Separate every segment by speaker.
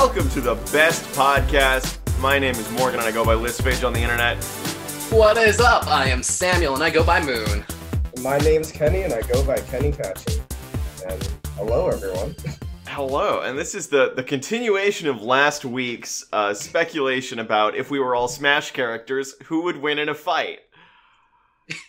Speaker 1: Welcome to the best podcast. My name is Morgan and I go by Listpage on the internet.
Speaker 2: What is up? I am Samuel and I go by Moon.
Speaker 3: My name's Kenny and I go by Kenny Patchy. And hello, everyone.
Speaker 1: Hello, and this is the, the continuation of last week's uh, speculation about if we were all Smash characters, who would win in a fight.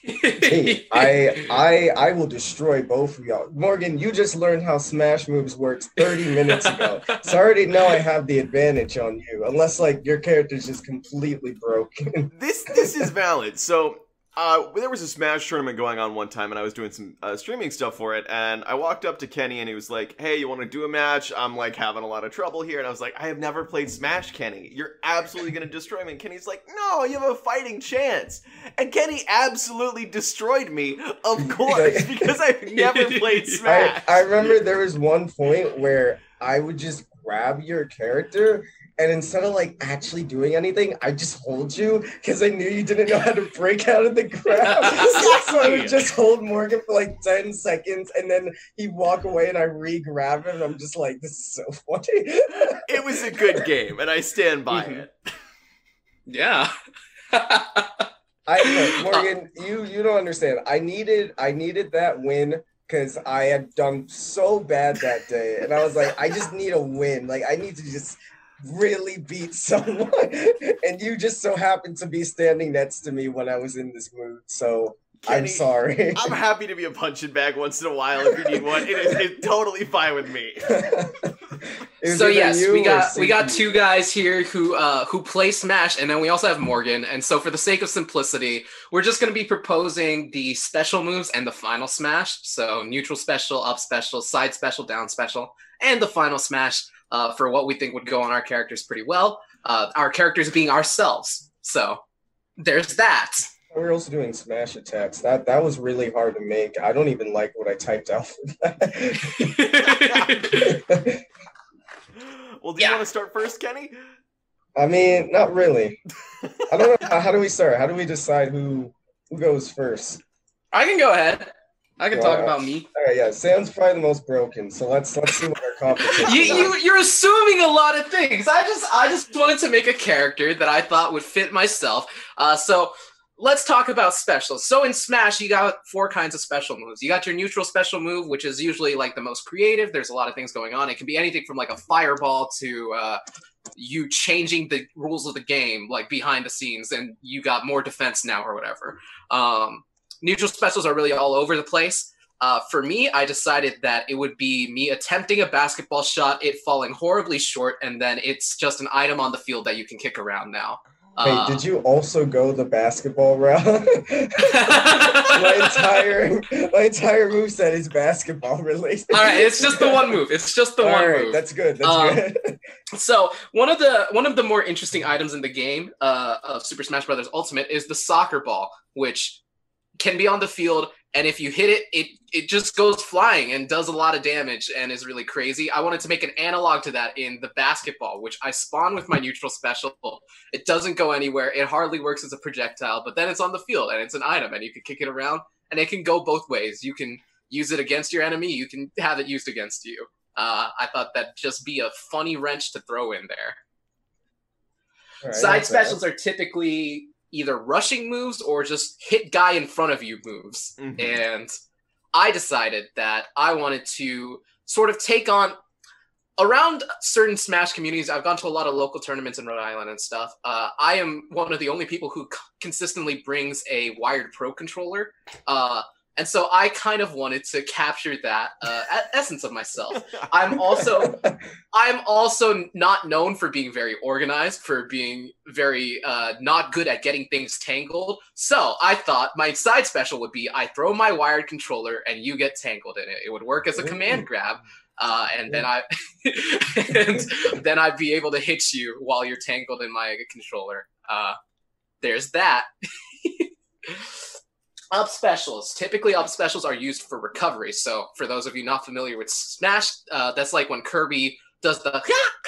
Speaker 3: Hey, I I I will destroy both of y'all. Morgan, you just learned how Smash Moves works 30 minutes ago. So I already know I have the advantage on you, unless like your character's just completely broken.
Speaker 1: This this is valid. So uh, there was a Smash tournament going on one time, and I was doing some uh, streaming stuff for it. And I walked up to Kenny, and he was like, "Hey, you want to do a match? I'm like having a lot of trouble here." And I was like, "I have never played Smash, Kenny. You're absolutely gonna destroy me." And Kenny's like, "No, you have a fighting chance." And Kenny absolutely destroyed me, of course, because I've never played
Speaker 3: I,
Speaker 1: Smash.
Speaker 3: I remember there was one point where I would just grab your character and instead of like actually doing anything, I just hold you because I knew you didn't know how to break out of the grab. so I would just hold Morgan for like 10 seconds and then he'd walk away and I re-grab him and I'm just like, this is so funny.
Speaker 1: it was a good game, and I stand by
Speaker 2: Mhm.
Speaker 1: it.
Speaker 2: Yeah.
Speaker 3: I look, Morgan, you you don't understand. I needed I needed that win because I had done so bad that day, and I was like, I just need a win. Like I need to just really beat someone, and you just so happened to be standing next to me when I was in this mood. So I'm sorry.
Speaker 1: I'm happy to be a punching bag once in a while if you need one. It is it's totally fine with me.
Speaker 2: So yes, we got we got two guys here who uh who play Smash, and then we also have Morgan. And so for the sake of simplicity, we're just gonna be proposing the special moves and the final smash. So neutral special, up special, side special, down special, and the final smash uh, for what we think would go on our characters pretty well. Uh, our characters being ourselves. So there's that.
Speaker 3: We were also doing smash attacks. That that was really hard to make. I don't even like what I typed out.
Speaker 1: Well, do you want to start first, Kenny?
Speaker 3: I mean, not really. I don't know. How, how do we start? How do we decide who who goes first?
Speaker 2: I can go ahead. I can talk about me.
Speaker 3: All right, yeah. Sam's probably the most broken. So let's let's see what our competition.
Speaker 2: you, you you're assuming a lot of things. I just I just wanted to make a character that I thought would fit myself. Uh, so let's talk about specials. So in Smash, you got four kinds of special moves. You got your neutral special move, which is usually like the most creative. There's a lot of things going on. It can be anything from like a fireball to uh, you changing the rules of the game, like behind the scenes, and you got more defense now or whatever. Um, neutral specials are really all over the place. Uh, for me, I decided that it would be me attempting a basketball shot, it falling horribly short, and then it's just an item on the field that you can kick around now.
Speaker 3: Hey,
Speaker 2: Uh,
Speaker 3: did you also go the basketball route? my entire my entire moveset is basketball related.
Speaker 2: all right, it's just the one move. It's just the
Speaker 3: All
Speaker 2: one
Speaker 3: right,
Speaker 2: move.
Speaker 3: that's good. That's
Speaker 2: Um,
Speaker 3: good.
Speaker 2: So one of the one of the more interesting items in the game uh, of Super Smash Bros. Ultimate is the soccer ball, which can be on the field, and if you hit it, it it just goes flying and does a lot of damage and is really crazy. I wanted to make an analog to that in the basketball, which I spawn with my neutral special. It doesn't go anywhere. It hardly works as a projectile, but then it's on the field and it's an item, and you can kick it around, and it can go both ways. You can use it against your enemy. You can have it used against you. Uh, I thought that'd just be a funny wrench to throw in there.
Speaker 3: Right,
Speaker 2: Side specials are typically either rushing moves or just hit guy in front of you moves.
Speaker 1: Mhm.
Speaker 2: And I decided that I wanted to sort of take on around certain Smash communities. I've gone to a lot of local tournaments in Rhode Island and stuff. Uh, I am one of the only people who c- consistently brings a wired pro controller. Uh, and so I kind of wanted to capture that uh, essence of myself. I'm also I'm also not known for being very organized, for being very uh, not good at getting things tangled. So I thought my side special would be I throw my wired controller and you get tangled in it. It would work as a command grab, uh, and then I and then I'd be able to hit you while you're tangled in my controller. Uh, there's that. Up specials. Typically, up specials are used for recovery. So, for those of you not familiar with Smash, uh, that's like when Kirby does the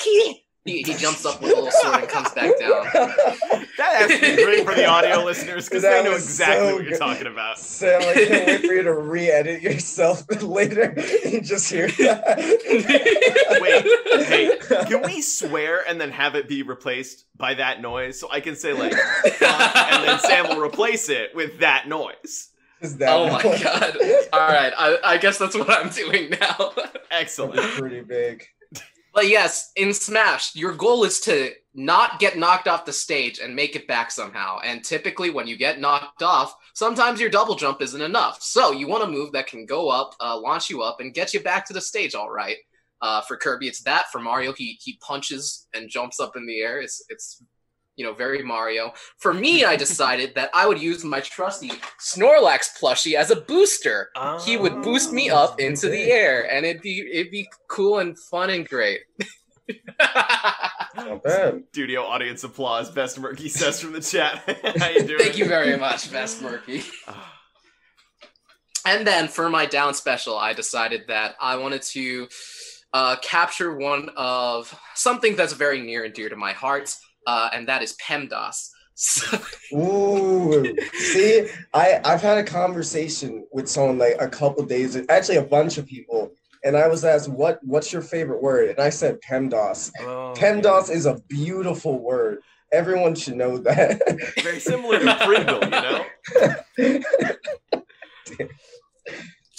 Speaker 2: he, he jumps up with a little sword and comes back down.
Speaker 1: That has to be great for the audio listeners because
Speaker 3: That
Speaker 1: they know exactly
Speaker 3: so
Speaker 1: what you're
Speaker 3: good.
Speaker 1: talking about.
Speaker 3: Sam, I can't wait for you to re-edit yourself later. You just hear that.
Speaker 1: Wait, hey, Can we swear and then have it be replaced by that noise? So I can say like, fuck, and then Sam will replace it with that noise.
Speaker 3: That
Speaker 2: Oh my
Speaker 3: noise?
Speaker 2: god. All right, I, I guess that's what I'm doing now.
Speaker 1: Excellent.
Speaker 3: That's pretty big.
Speaker 2: But yes, in Smash, your goal is to not get knocked off the stage and make it back somehow. And typically, when you get knocked off, sometimes your double jump isn't enough. So you want a move that can go up, uh, launch you up, and get you back to the stage. All right. Uh, for Kirby, it's that. For Mario, he he punches and jumps up in the air. It's it's you know very Mario. For me, I decided that I would use my trusty Snorlax plushie as a booster. He would boost me up into the air, and it'd be it'd be cool and fun and great.
Speaker 3: Not bad.
Speaker 1: Studio audience applause. Best Murky says from the chat. How you doing?
Speaker 2: Thank you very much, Best Murky. And then for my down special, I decided that I wanted to uh, capture one of something that's very near and dear to my heart, uh, and that is PEMDAS. So,
Speaker 3: Ooh, see, I I've had a conversation with someone like a couple days, actually a bunch of people, and I was asked what what's your favorite word, and I said PEMDAS.
Speaker 1: Oh,
Speaker 3: PEMDAS is a beautiful word. Everyone should know that.
Speaker 1: Very similar to Pringle, you know?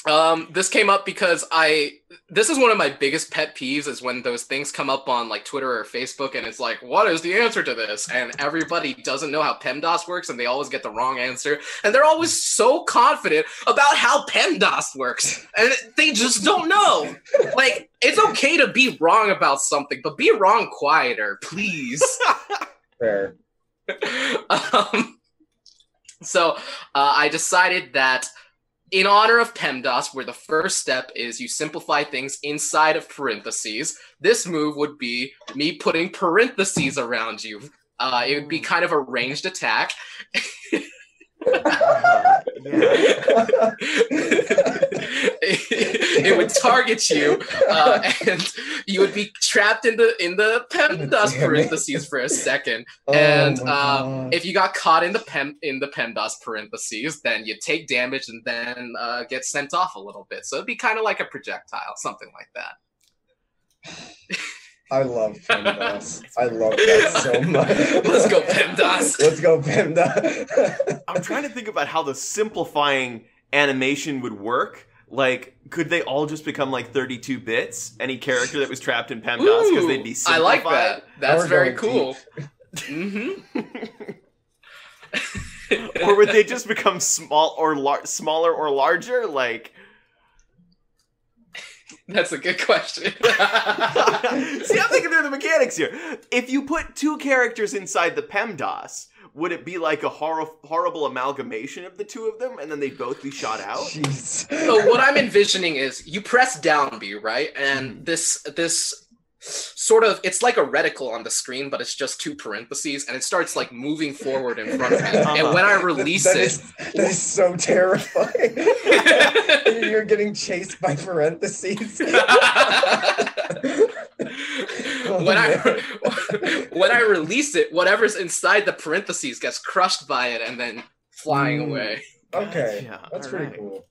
Speaker 2: um, this came up because I. This is one of my biggest pet peeves is when those things come up on like Twitter or Facebook, and it's like, "What is the answer to this?" And everybody doesn't know how PEMDAS works, and they always get the wrong answer, and they're always so confident about how PEMDAS works, and they just don't know. Like, it's okay to be wrong about something, but be wrong quieter, please.
Speaker 3: Fair.
Speaker 2: um, so uh, I decided that in honor of PEMDAS, where the first step is you simplify things inside of parentheses, this move would be me putting parentheses around you. Uh, it would be kind of a ranged attack.
Speaker 1: yeah.
Speaker 2: it, it would target you, uh, and you would be trapped in the in the PEMDAS
Speaker 3: Damn
Speaker 2: parentheses for a second.
Speaker 3: Oh
Speaker 2: And,
Speaker 3: my
Speaker 2: um, If you got caught in the pem in the PEMDAS parentheses, then you take damage and then uh, get sent off a little bit. So it'd be kind of like a projectile, something like that.
Speaker 3: I love PEMDAS. I love that so much.
Speaker 2: Let's go, PEMDAS.
Speaker 3: Let's go PEMDAS.
Speaker 1: I'm trying to think about how the simplifying animation would work. Like, could they all just become like 32 bits? Any character that was trapped in PEMDAS because they'd be
Speaker 2: I like that. That's very
Speaker 3: going
Speaker 2: cool. hmm
Speaker 1: or would they just become small or lar- smaller or larger? Like,
Speaker 2: That's a good question.
Speaker 1: see, I'm thinking through the mechanics here. If you put two characters inside the PEMDAS, would it be like a hor- horrible amalgamation of the two of them, and then they'd both be shot out?
Speaker 3: Jeez.
Speaker 2: so what I'm envisioning is you press down B, right? And
Speaker 1: Mhm.
Speaker 2: this this sort of it's like a reticle on the screen, but it's just two parentheses, and it starts like moving forward in front of me. And when I release
Speaker 3: That
Speaker 2: it,
Speaker 3: is- that is so terrifying. You're getting chased by parentheses.
Speaker 2: when I when I release it, whatever's inside the parentheses gets crushed by it and then flying
Speaker 3: Mm.
Speaker 2: away.
Speaker 3: Okay,
Speaker 1: Gotcha.
Speaker 3: that's
Speaker 1: All
Speaker 3: pretty
Speaker 1: right.
Speaker 3: cool.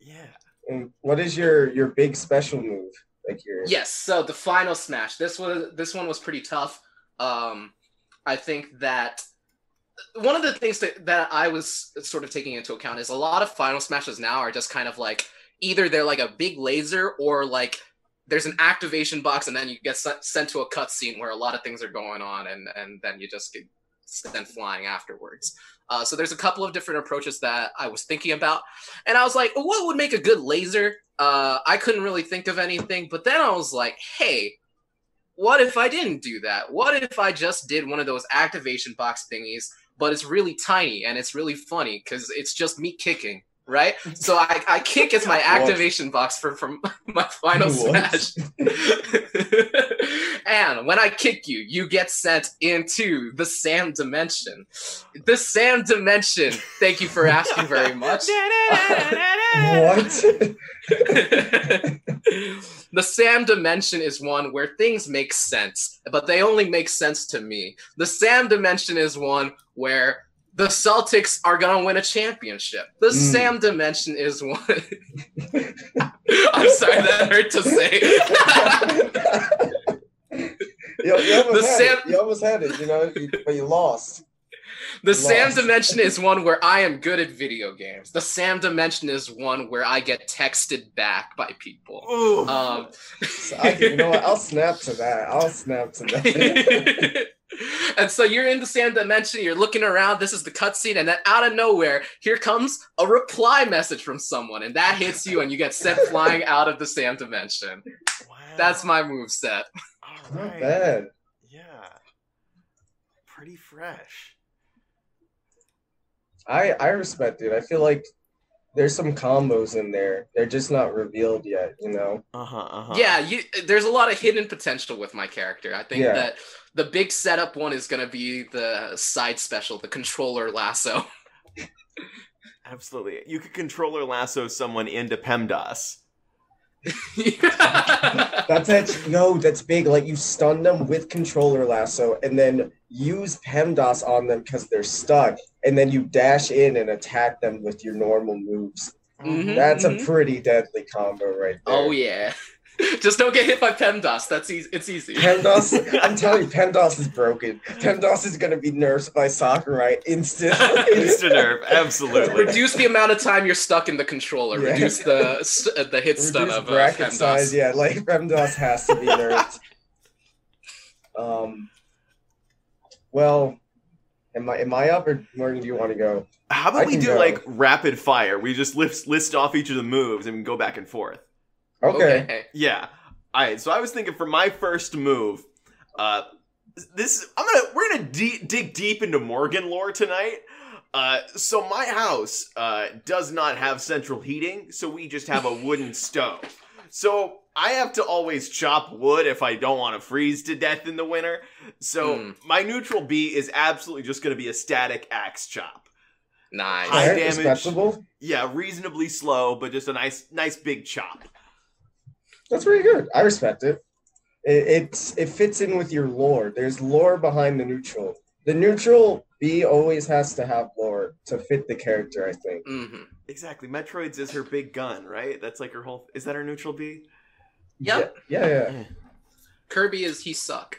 Speaker 1: Yeah.
Speaker 3: And what is your your big special move? Like your
Speaker 2: Yes. So the final smash. This was this one was pretty tough. Um, I think that one of the things that, that I was sort of taking into account is a lot of final smashes now are just kind of like either they're like a big laser or like there's an activation box and then you get sent, to a cutscene where a lot of things are going on and and then you just get sent flying afterwards. Uh, so there's a couple of different approaches that I was thinking about, and I was like, what would make a good laser? Uh, I couldn't really think of anything, but then I was like, hey, what if I didn't do that? What if I just did one of those activation box thingies, but it's really tiny and it's really funny because it's just me kicking right? So I, I kick as my activation box for from my final
Speaker 3: What?
Speaker 2: smash. and when I kick you, you get sent into the Sam dimension. The Sam dimension. Thank you for asking very much.
Speaker 3: What?
Speaker 2: the Sam dimension is one where things make sense, but they only make sense to me. The Sam dimension is one where the Celtics are gonna win a championship. The
Speaker 3: Mm.
Speaker 2: Sam dimension is one. I'm sorry, that hurt to say.
Speaker 3: you, you almost
Speaker 2: The
Speaker 3: had
Speaker 2: Sam-
Speaker 3: it. You almost had it, you know, you, but you lost.
Speaker 2: The Sam dimension is one where I am good at video games. The Sam dimension is one where I get texted back by people.
Speaker 1: Ooh.
Speaker 2: Um,
Speaker 3: So I, you know what? I'll snap to that. I'll snap to that.
Speaker 2: and so you're in the Sam dimension, you're looking around, this is the cutscene, and then out of nowhere, here comes a reply message from someone, and that hits you, and you get sent flying out of the Sam dimension.
Speaker 1: wow.
Speaker 2: That's my move set.
Speaker 1: All
Speaker 3: Not bad.
Speaker 1: Yeah. Pretty fresh.
Speaker 3: I I respect it. I feel like there's some combos in there. They're just not revealed yet, you know.
Speaker 1: Uh huh. Uh huh.
Speaker 2: Yeah, you, there's a lot of hidden potential with my character. I think
Speaker 3: Yeah.
Speaker 2: that the big setup one is going to be the side special, the controller lasso.
Speaker 1: Absolutely. You could controller lasso someone into PEMDAS.
Speaker 3: That's actually no, that's big. Like you stun them with controller lasso and then use PEMDAS on them because they're stuck, and then you dash in and attack them with your normal moves.
Speaker 2: Mhm,
Speaker 3: That's
Speaker 2: mhm.
Speaker 3: a pretty deadly combo right there.
Speaker 2: Oh yeah. Just don't get hit by PEMDAS. That's easy. It's easy.
Speaker 3: PEMDAS, I'm telling you, PEMDAS is broken. PEMDAS is gonna be nerfed by Sakurai instantly.
Speaker 1: Instant nerf. Absolutely.
Speaker 2: Reduce the amount of time you're stuck in the controller.
Speaker 3: Yeah.
Speaker 2: Reduce the uh, the hit stun of uh,
Speaker 3: bracket
Speaker 2: PEMDAS.
Speaker 3: size, yeah, like PEMDAS has to be nerfed. um, well, am I am I up or Morgan? Do you want to go?
Speaker 1: How
Speaker 3: I
Speaker 1: about we do
Speaker 3: go.
Speaker 1: like rapid fire? We just list list off each of the moves and go back and forth.
Speaker 3: Okay.
Speaker 1: Yeah. All right. So I was thinking for my first move, uh, this I'm gonna we're gonna de- dig deep into Morgan lore tonight. Uh, so my house uh, does not have central heating, so we just have a wooden stove. So I have to always chop wood if I don't want to freeze to death in the winter. So
Speaker 2: Hmm.
Speaker 1: my neutral B is absolutely just going to be a static axe chop.
Speaker 2: Nice.
Speaker 1: High
Speaker 3: Alright,
Speaker 1: damage. Yeah, reasonably slow, but just a nice, nice big chop.
Speaker 3: That's pretty good. I respect it. it. It's it fits in with your lore. There's lore behind the neutral. The neutral B always has to have lore to fit the character. I think.
Speaker 2: hmm
Speaker 1: Exactly. Metroids is her big gun, right? That's like her whole. Is that her neutral B?
Speaker 2: Yep.
Speaker 3: Yeah, yeah. yeah.
Speaker 2: Kirby is he suck.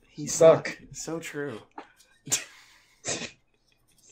Speaker 1: He
Speaker 3: Suck.
Speaker 1: So true.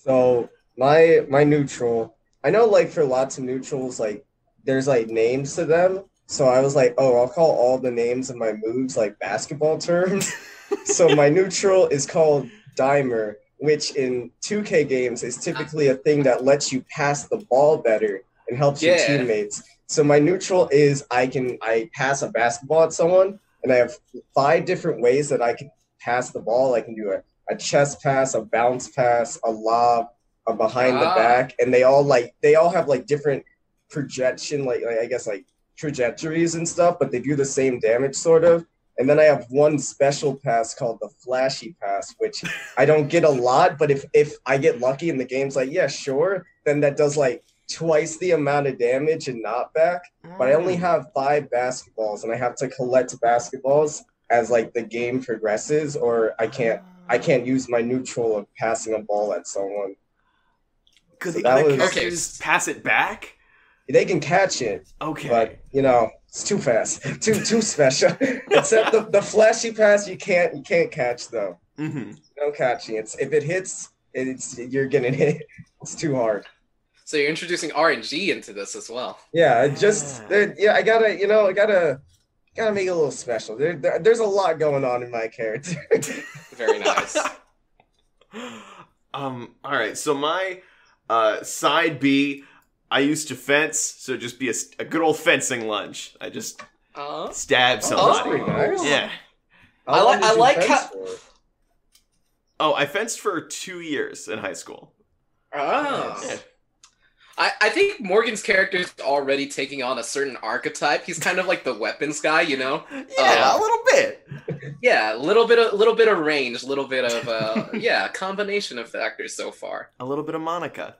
Speaker 3: So my my neutral, I know like for lots of neutrals, like there's like names to them. So I was like, oh, I'll call all the names of my moves like basketball terms. so my neutral is called Dimer, which in 2K games is typically a thing that lets you pass the ball better and helps your teammates. So my neutral is I can I pass a basketball at someone, and I have five different ways that I can pass the ball. I can do a, a chest pass, a bounce pass, a lob, a behind the
Speaker 2: Ah.
Speaker 3: back, and they all like they all have like different projection, like, like I guess like trajectories and stuff, but they do the same damage sort of. And then I have one special pass called the flashy pass, which I don't get a lot, but if if I get lucky and the game's like, yeah, sure, then that does like twice the amount of damage and not back. But I only ah. have five basketballs and I have to collect basketballs as like the game progresses, or I can't I ah. can't use my neutral of passing a ball at someone.
Speaker 1: Because
Speaker 3: So
Speaker 1: the other
Speaker 3: was-
Speaker 1: characters
Speaker 2: Okay.
Speaker 1: just pass it back.
Speaker 3: They can catch it,
Speaker 1: Okay.
Speaker 3: but you know it's too fast, too too special. Except the, the flashy pass, you can't you can't catch though.
Speaker 1: hmm
Speaker 3: No catching. It's if it hits, it's you're getting hit. It's too hard.
Speaker 2: So you're introducing RNG into this as well.
Speaker 3: Yeah, just
Speaker 1: Ah.
Speaker 3: yeah. I gotta you know I gotta gotta make it a little special. There, there- there's a lot going on in my character.
Speaker 2: Very nice.
Speaker 1: um. All right. So my uh, side B, I used to fence, so just be a good old fencing lunge. I just
Speaker 2: Uh,
Speaker 1: stab
Speaker 3: Oh,
Speaker 1: somebody.
Speaker 3: that's pretty nice.
Speaker 1: Yeah.
Speaker 3: How
Speaker 2: I
Speaker 3: long
Speaker 2: like- I like
Speaker 3: fence
Speaker 2: how-
Speaker 1: Oh, I fenced for two years in high school.
Speaker 2: oh.
Speaker 1: Yeah.
Speaker 2: I, I think Morgan's character is already taking on a certain archetype. He's kind of like the weapons guy, you know?
Speaker 1: Yeah,
Speaker 2: Uh,
Speaker 1: a little bit.
Speaker 2: Yeah, a little bit of little bit of range, a little bit of uh yeah, a combination of factors so far.
Speaker 1: A little bit of Monica.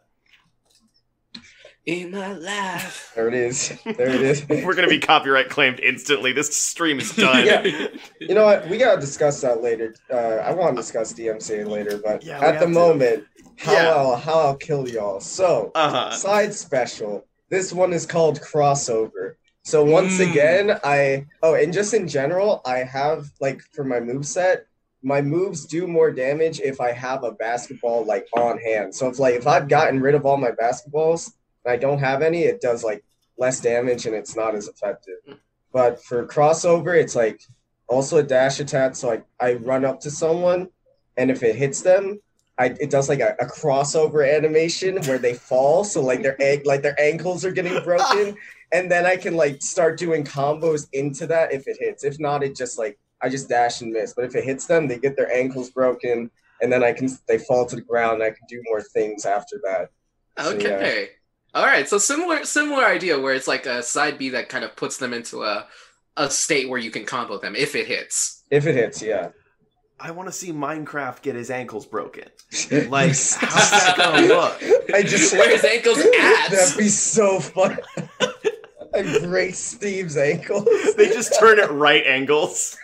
Speaker 2: In my life.
Speaker 3: There it is. There it is.
Speaker 1: We're gonna be copyright claimed instantly. This stream is done.
Speaker 3: Yeah. You know what? We gotta discuss that later. Uh, I want to discuss DMCA later, but
Speaker 1: Yeah,
Speaker 3: at the
Speaker 1: to.
Speaker 3: moment, how
Speaker 1: Yeah.
Speaker 3: I'll how I'll kill y'all. So
Speaker 1: Uh-huh.
Speaker 3: side special. This one is called crossover. So once
Speaker 2: Mm.
Speaker 3: again, I oh, and just in general, I have like for my move set, my moves do more damage if I have a basketball like on hand. So if like if I've gotten rid of all my basketballs and I don't have any, it does like less damage and it's not as effective. Hmm. But for crossover, it's like also a dash attack. So I, I run up to someone and if it hits them, I, it does like a, a crossover animation where they fall. So like their egg, like their ankles are getting broken. and then I can like start doing combos into that if it hits. If not, it just like I just dash and miss. But if it hits them, they get their ankles broken, and then I can they fall to the ground. And I can do more things after that. So, yeah.
Speaker 2: Okay. All right. So similar similar idea where it's like a side B that kind of puts them into a a state where you can combo them if it hits.
Speaker 3: If it hits, yeah.
Speaker 1: I want to see Minecraft get his ankles broken. Like, how's that gonna look?
Speaker 3: I just
Speaker 2: Where his ankles at?
Speaker 3: That'd be so fun. I break Steve's ankles.
Speaker 1: They just turn at right angles.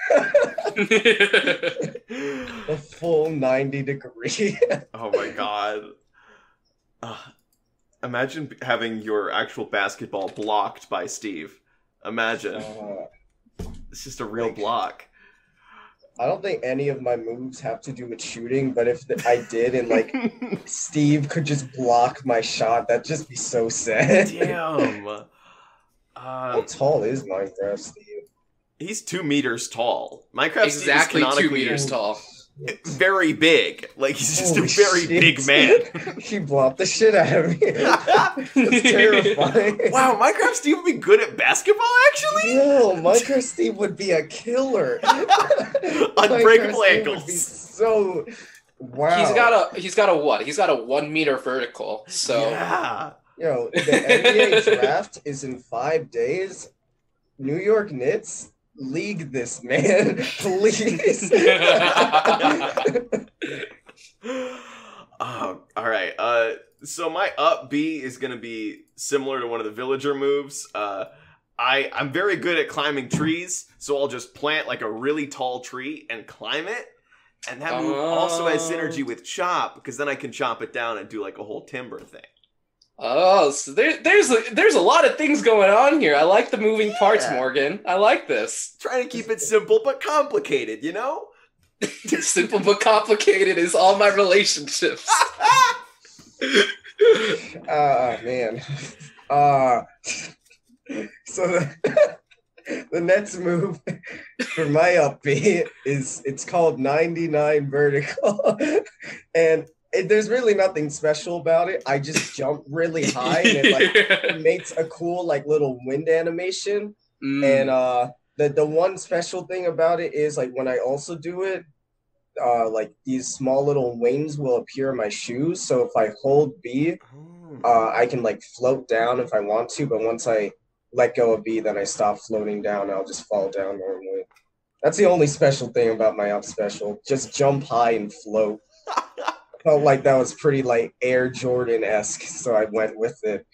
Speaker 3: a full ninety degree.
Speaker 1: Oh my god. Uh, imagine having your actual basketball blocked by Steve. Imagine.
Speaker 3: Uh,
Speaker 1: It's just a real
Speaker 3: like-
Speaker 1: block.
Speaker 3: I don't think any of my moves have to do with shooting, but if th- I did and like Steve could just block my shot, that'd just be so sad.
Speaker 1: Damn.
Speaker 3: How
Speaker 1: Um,
Speaker 3: tall is Minecraft Steve?
Speaker 1: he's two meters tall. Minecraft
Speaker 2: exactly
Speaker 1: Steve is
Speaker 2: two meters tall.
Speaker 1: Very big. Like he's just
Speaker 3: Holy
Speaker 1: a very
Speaker 3: shit.
Speaker 1: big man.
Speaker 3: he blocked the shit out of me. That's terrifying.
Speaker 1: wow, Minecraft Steve would be good at basketball actually?
Speaker 3: Yo, Minecraft Steve would be a killer.
Speaker 1: Unbreakable
Speaker 3: Minecraft Steve would
Speaker 1: ankles.
Speaker 3: be so wow.
Speaker 2: He's got a he's got a what? He's got a one meter vertical. So
Speaker 1: Yeah.
Speaker 3: Yo, the NBA draft is in five days. New York Knicks league this man, please.
Speaker 1: oh, all right. Uh, so my up B is gonna be similar to one of the villager moves. Uh, I I'm very good at climbing trees, so I'll just plant like a really tall tree and climb it. And that move also has
Speaker 2: Oh.
Speaker 1: synergy with chop because then I can chop it down and do like a whole timber thing.
Speaker 2: Oh, so there, there's a, there's a lot of things going on here. I like the moving parts, Morgan. I like this.
Speaker 1: Trying to keep it simple but complicated, you know?
Speaker 2: Simple but complicated is all my relationships.
Speaker 3: Ah man. Uh so the, the next move for my up B is it's called 99 vertical. and it, there's really nothing special about it. I just jump really high and it like it makes a cool like little wind animation.
Speaker 2: Mm.
Speaker 3: And uh the the one special thing about it is like when I also do it, uh like these small little wings will appear in my shoes. So if I hold B, uh I can like float down if I want to, but once I let go of B, then I stop floating down. I'll just fall down normally. That's the only special thing about my up special. Just jump high and float. Felt like that was pretty like Air Jordan esque, so I went with it.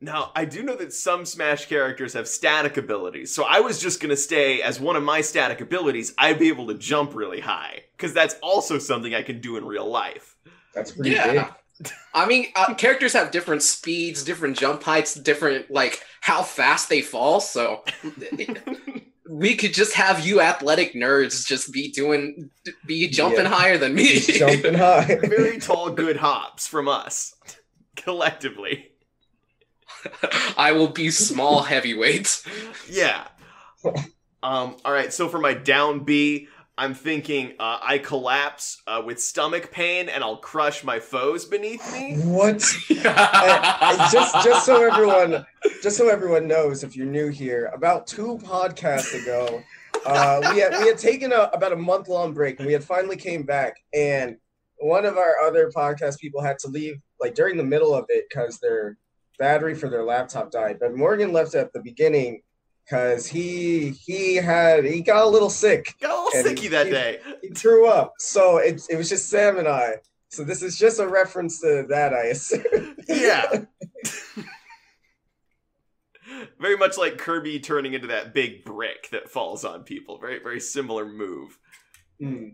Speaker 1: Now, I do know that some Smash characters have static abilities, so I was just gonna stay as one of my static abilities, I'd be able to jump really high. Because that's also something I can do in real life.
Speaker 3: That's pretty
Speaker 2: yeah.
Speaker 3: big.
Speaker 2: I mean, uh, characters have different speeds, different jump heights, different like how fast they fall. So we could just have you athletic nerds just be doing, be jumping
Speaker 3: Yeah.
Speaker 2: higher than me.
Speaker 3: Just jumping high.
Speaker 1: Very tall, good hops from us. Collectively.
Speaker 2: I will be small heavyweights.
Speaker 1: Yeah. Um, alright, so for my down B, I'm thinking uh, I collapse uh, with stomach pain and I'll crush my foes beneath me.
Speaker 3: What? I- I- just just so everyone just so everyone knows if you're new here about two podcasts ago uh, we had we had taken a, about a month long break and we had finally came back and one of our other podcast people had to leave like during the middle of it because their battery for their laptop died, but Morgan left at the beginning because he he had he got a little sick.
Speaker 1: Got a little
Speaker 3: And
Speaker 1: sicky that
Speaker 3: he-
Speaker 1: day.
Speaker 3: He threw up, so it it was just Sam and I. So this is just a reference to that, I assume.
Speaker 1: Yeah. very much like Kirby turning into that big brick that falls on people. Very, very similar move.
Speaker 3: Hmm.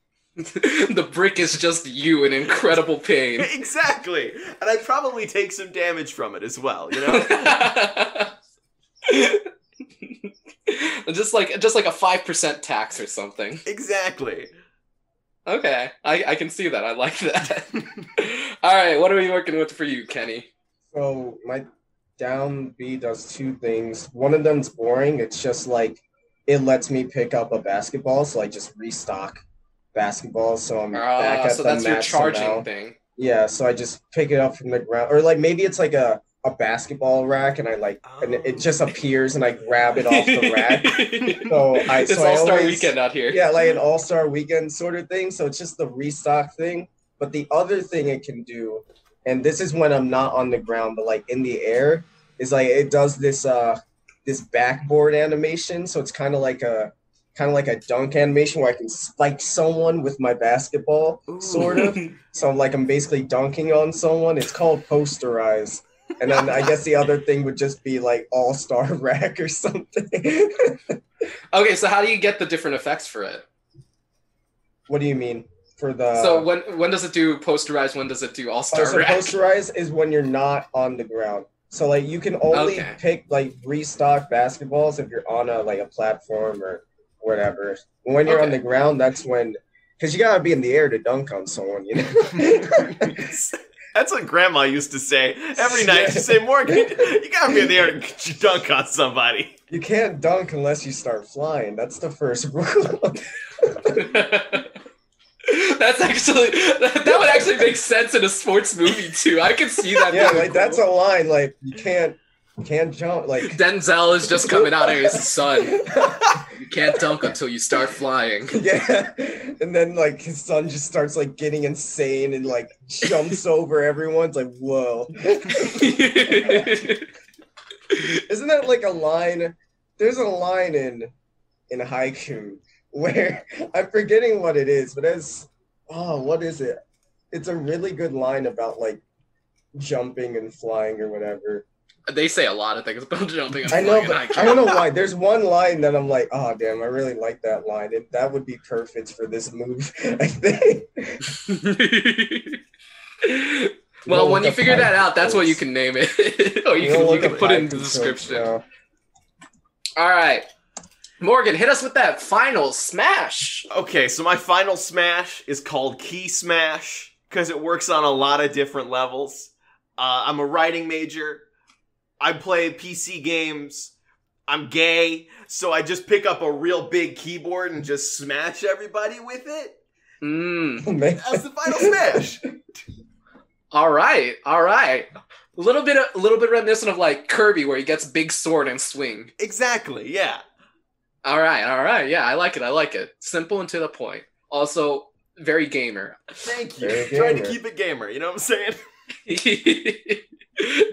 Speaker 2: the brick is just you in incredible pain.
Speaker 1: exactly. And I'd probably take some damage from it as well, you know?
Speaker 2: Just like just like a five percent tax or something.
Speaker 1: exactly.
Speaker 2: Okay, I, I can see that. I like that. All right, what are we working with for you, Kenny?
Speaker 3: So my down B does two things. One of them's boring. It's just like it lets me pick up a basketball, so I just restock basketballs. So I'm back
Speaker 2: Ah,
Speaker 3: at
Speaker 2: so
Speaker 3: the
Speaker 2: that's your charging
Speaker 3: amount.
Speaker 2: thing.
Speaker 3: Yeah, so I just pick it up from the ground, or like maybe it's like a a basketball rack, and I like and it, it just appears, and I grab it off the rack. So I
Speaker 2: it's
Speaker 3: so
Speaker 2: All Star
Speaker 3: always-
Speaker 2: Weekend out here.
Speaker 3: Yeah, like an all star weekend sort of thing. So it's just the restock thing. But the other thing it can do, and this is when I'm not on the ground, but like in the air, is like it does this uh this backboard animation. So it's kind of like a kind of like a dunk animation where I can spike someone with my basketball, sort of. So I'm like I'm basically dunking on someone. It's called posterize. And then I guess the other thing would just be like all star rack or something.
Speaker 2: Okay, so how do you get the different effects for it?
Speaker 3: what do you mean? For the
Speaker 2: so when when does it do posterize? When does it do All
Speaker 3: Oh,
Speaker 2: Star
Speaker 3: so
Speaker 2: Rack?
Speaker 3: posterize is when you're not on the ground. So like you can only
Speaker 2: Okay.
Speaker 3: pick like restock basketballs if you're on a like a platform or whatever. When you're on the ground, that's when because you gotta be in the air to dunk on someone, you know.
Speaker 1: That's what Grandma used to say every night. She'd say, Morgan, you gotta be in the air to dunk on somebody.
Speaker 3: you can't dunk unless you start flying. That's the first rule.
Speaker 2: That's actually that, that would actually make sense in a sports movie too. I could see that.
Speaker 3: yeah,
Speaker 2: being
Speaker 3: like that's a line. Like you can't you can't jump. Like
Speaker 2: Denzel is just coming out of his son. You can't dunk until you start flying.
Speaker 3: Yeah, and then like his son just starts like getting insane and like jumps over everyone. It's like whoa. Isn't that like a line? There's a line in in Haikyuu where I'm forgetting what it is, but it's oh, what is it? It's a really good line about like jumping and flying or whatever.
Speaker 2: They say a lot of things about jumping. and
Speaker 3: I know,
Speaker 2: flying,
Speaker 3: but
Speaker 2: and
Speaker 3: I don't know why. There's one line that I'm like, oh damn, I really like that line. It, that would be perfect for this move. I think.
Speaker 2: well,
Speaker 3: Go
Speaker 2: when you figure that out, that's what you can name it, or you
Speaker 3: Go
Speaker 2: can you can put it in the description.
Speaker 3: now.
Speaker 2: All right, Morgan, hit us with that final smash.
Speaker 1: Okay, so my final smash is called Key Smash because it works on a lot of different levels. Uh, I'm a writing major. I play PC games. I'm gay, so I just pick up a real big keyboard and just smash everybody with it.
Speaker 2: Mm.
Speaker 3: Man.
Speaker 1: That's the final smash.
Speaker 2: All right, all right. A little bit, a little bit reminiscent of like Kirby, where he gets big sword and swing.
Speaker 1: Exactly, yeah.
Speaker 2: All right, all right. Yeah, I like it. I like it. Simple and to the point. Also, very gamer.
Speaker 1: Thank you.
Speaker 3: Very
Speaker 1: Trying to keep it gamer, you know what I'm saying?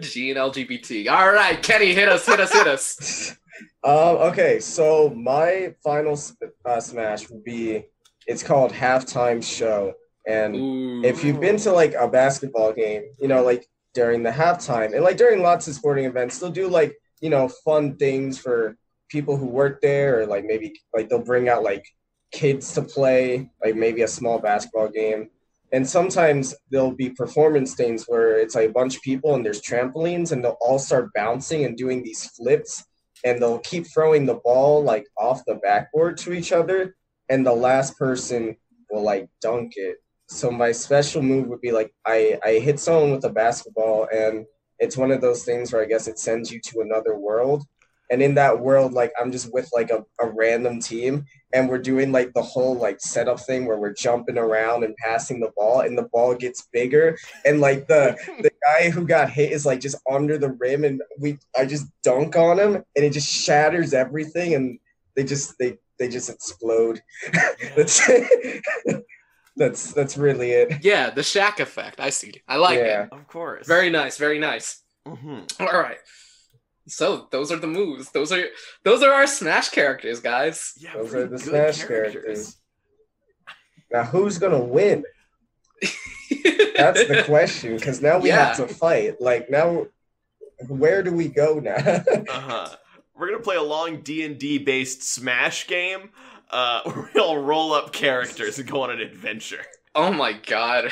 Speaker 2: G and LGBT. All right, Kenny, hit us, hit us, hit us.
Speaker 3: Um, okay, so my final uh, smash would be it's called halftime show, and
Speaker 2: Ooh.
Speaker 3: if you've been to like a basketball game, you know, like during the halftime and like during lots of sporting events, they'll do like you know fun things for people who work there, or like maybe like they'll bring out like kids to play, like maybe a small basketball game. And sometimes there'll be performance things where it's like a bunch of people and there's trampolines and they'll all start bouncing and doing these flips and they'll keep throwing the ball like off the backboard to each other and the last person will like dunk it. So my special move would be like i i hit someone with a basketball and it's one of those things where i guess it sends you to another world and in that world like i'm just with like a, a random team and we're doing like the whole like setup thing where we're jumping around and passing the ball and the ball gets bigger and like the the guy who got hit is like just under the rim and we I just dunk on him and it just shatters everything and they just they they just explode. that's that's that's really it.
Speaker 2: yeah, the Shaq effect. I see. I like
Speaker 3: Yeah.
Speaker 2: it.
Speaker 1: Of course.
Speaker 2: Very nice, very nice.
Speaker 1: Mhm.
Speaker 2: All right. So those are the moves. Those are those are our Smash characters, guys.
Speaker 1: Yeah,
Speaker 3: Those are the Smash characters. Now who's gonna win? That's the question. Because now we have to fight. Like now, where do we go now?
Speaker 1: Uh-huh. We're gonna play a long D and D based Smash game. Uh, where we all roll up characters and go on an adventure.
Speaker 2: Oh my god.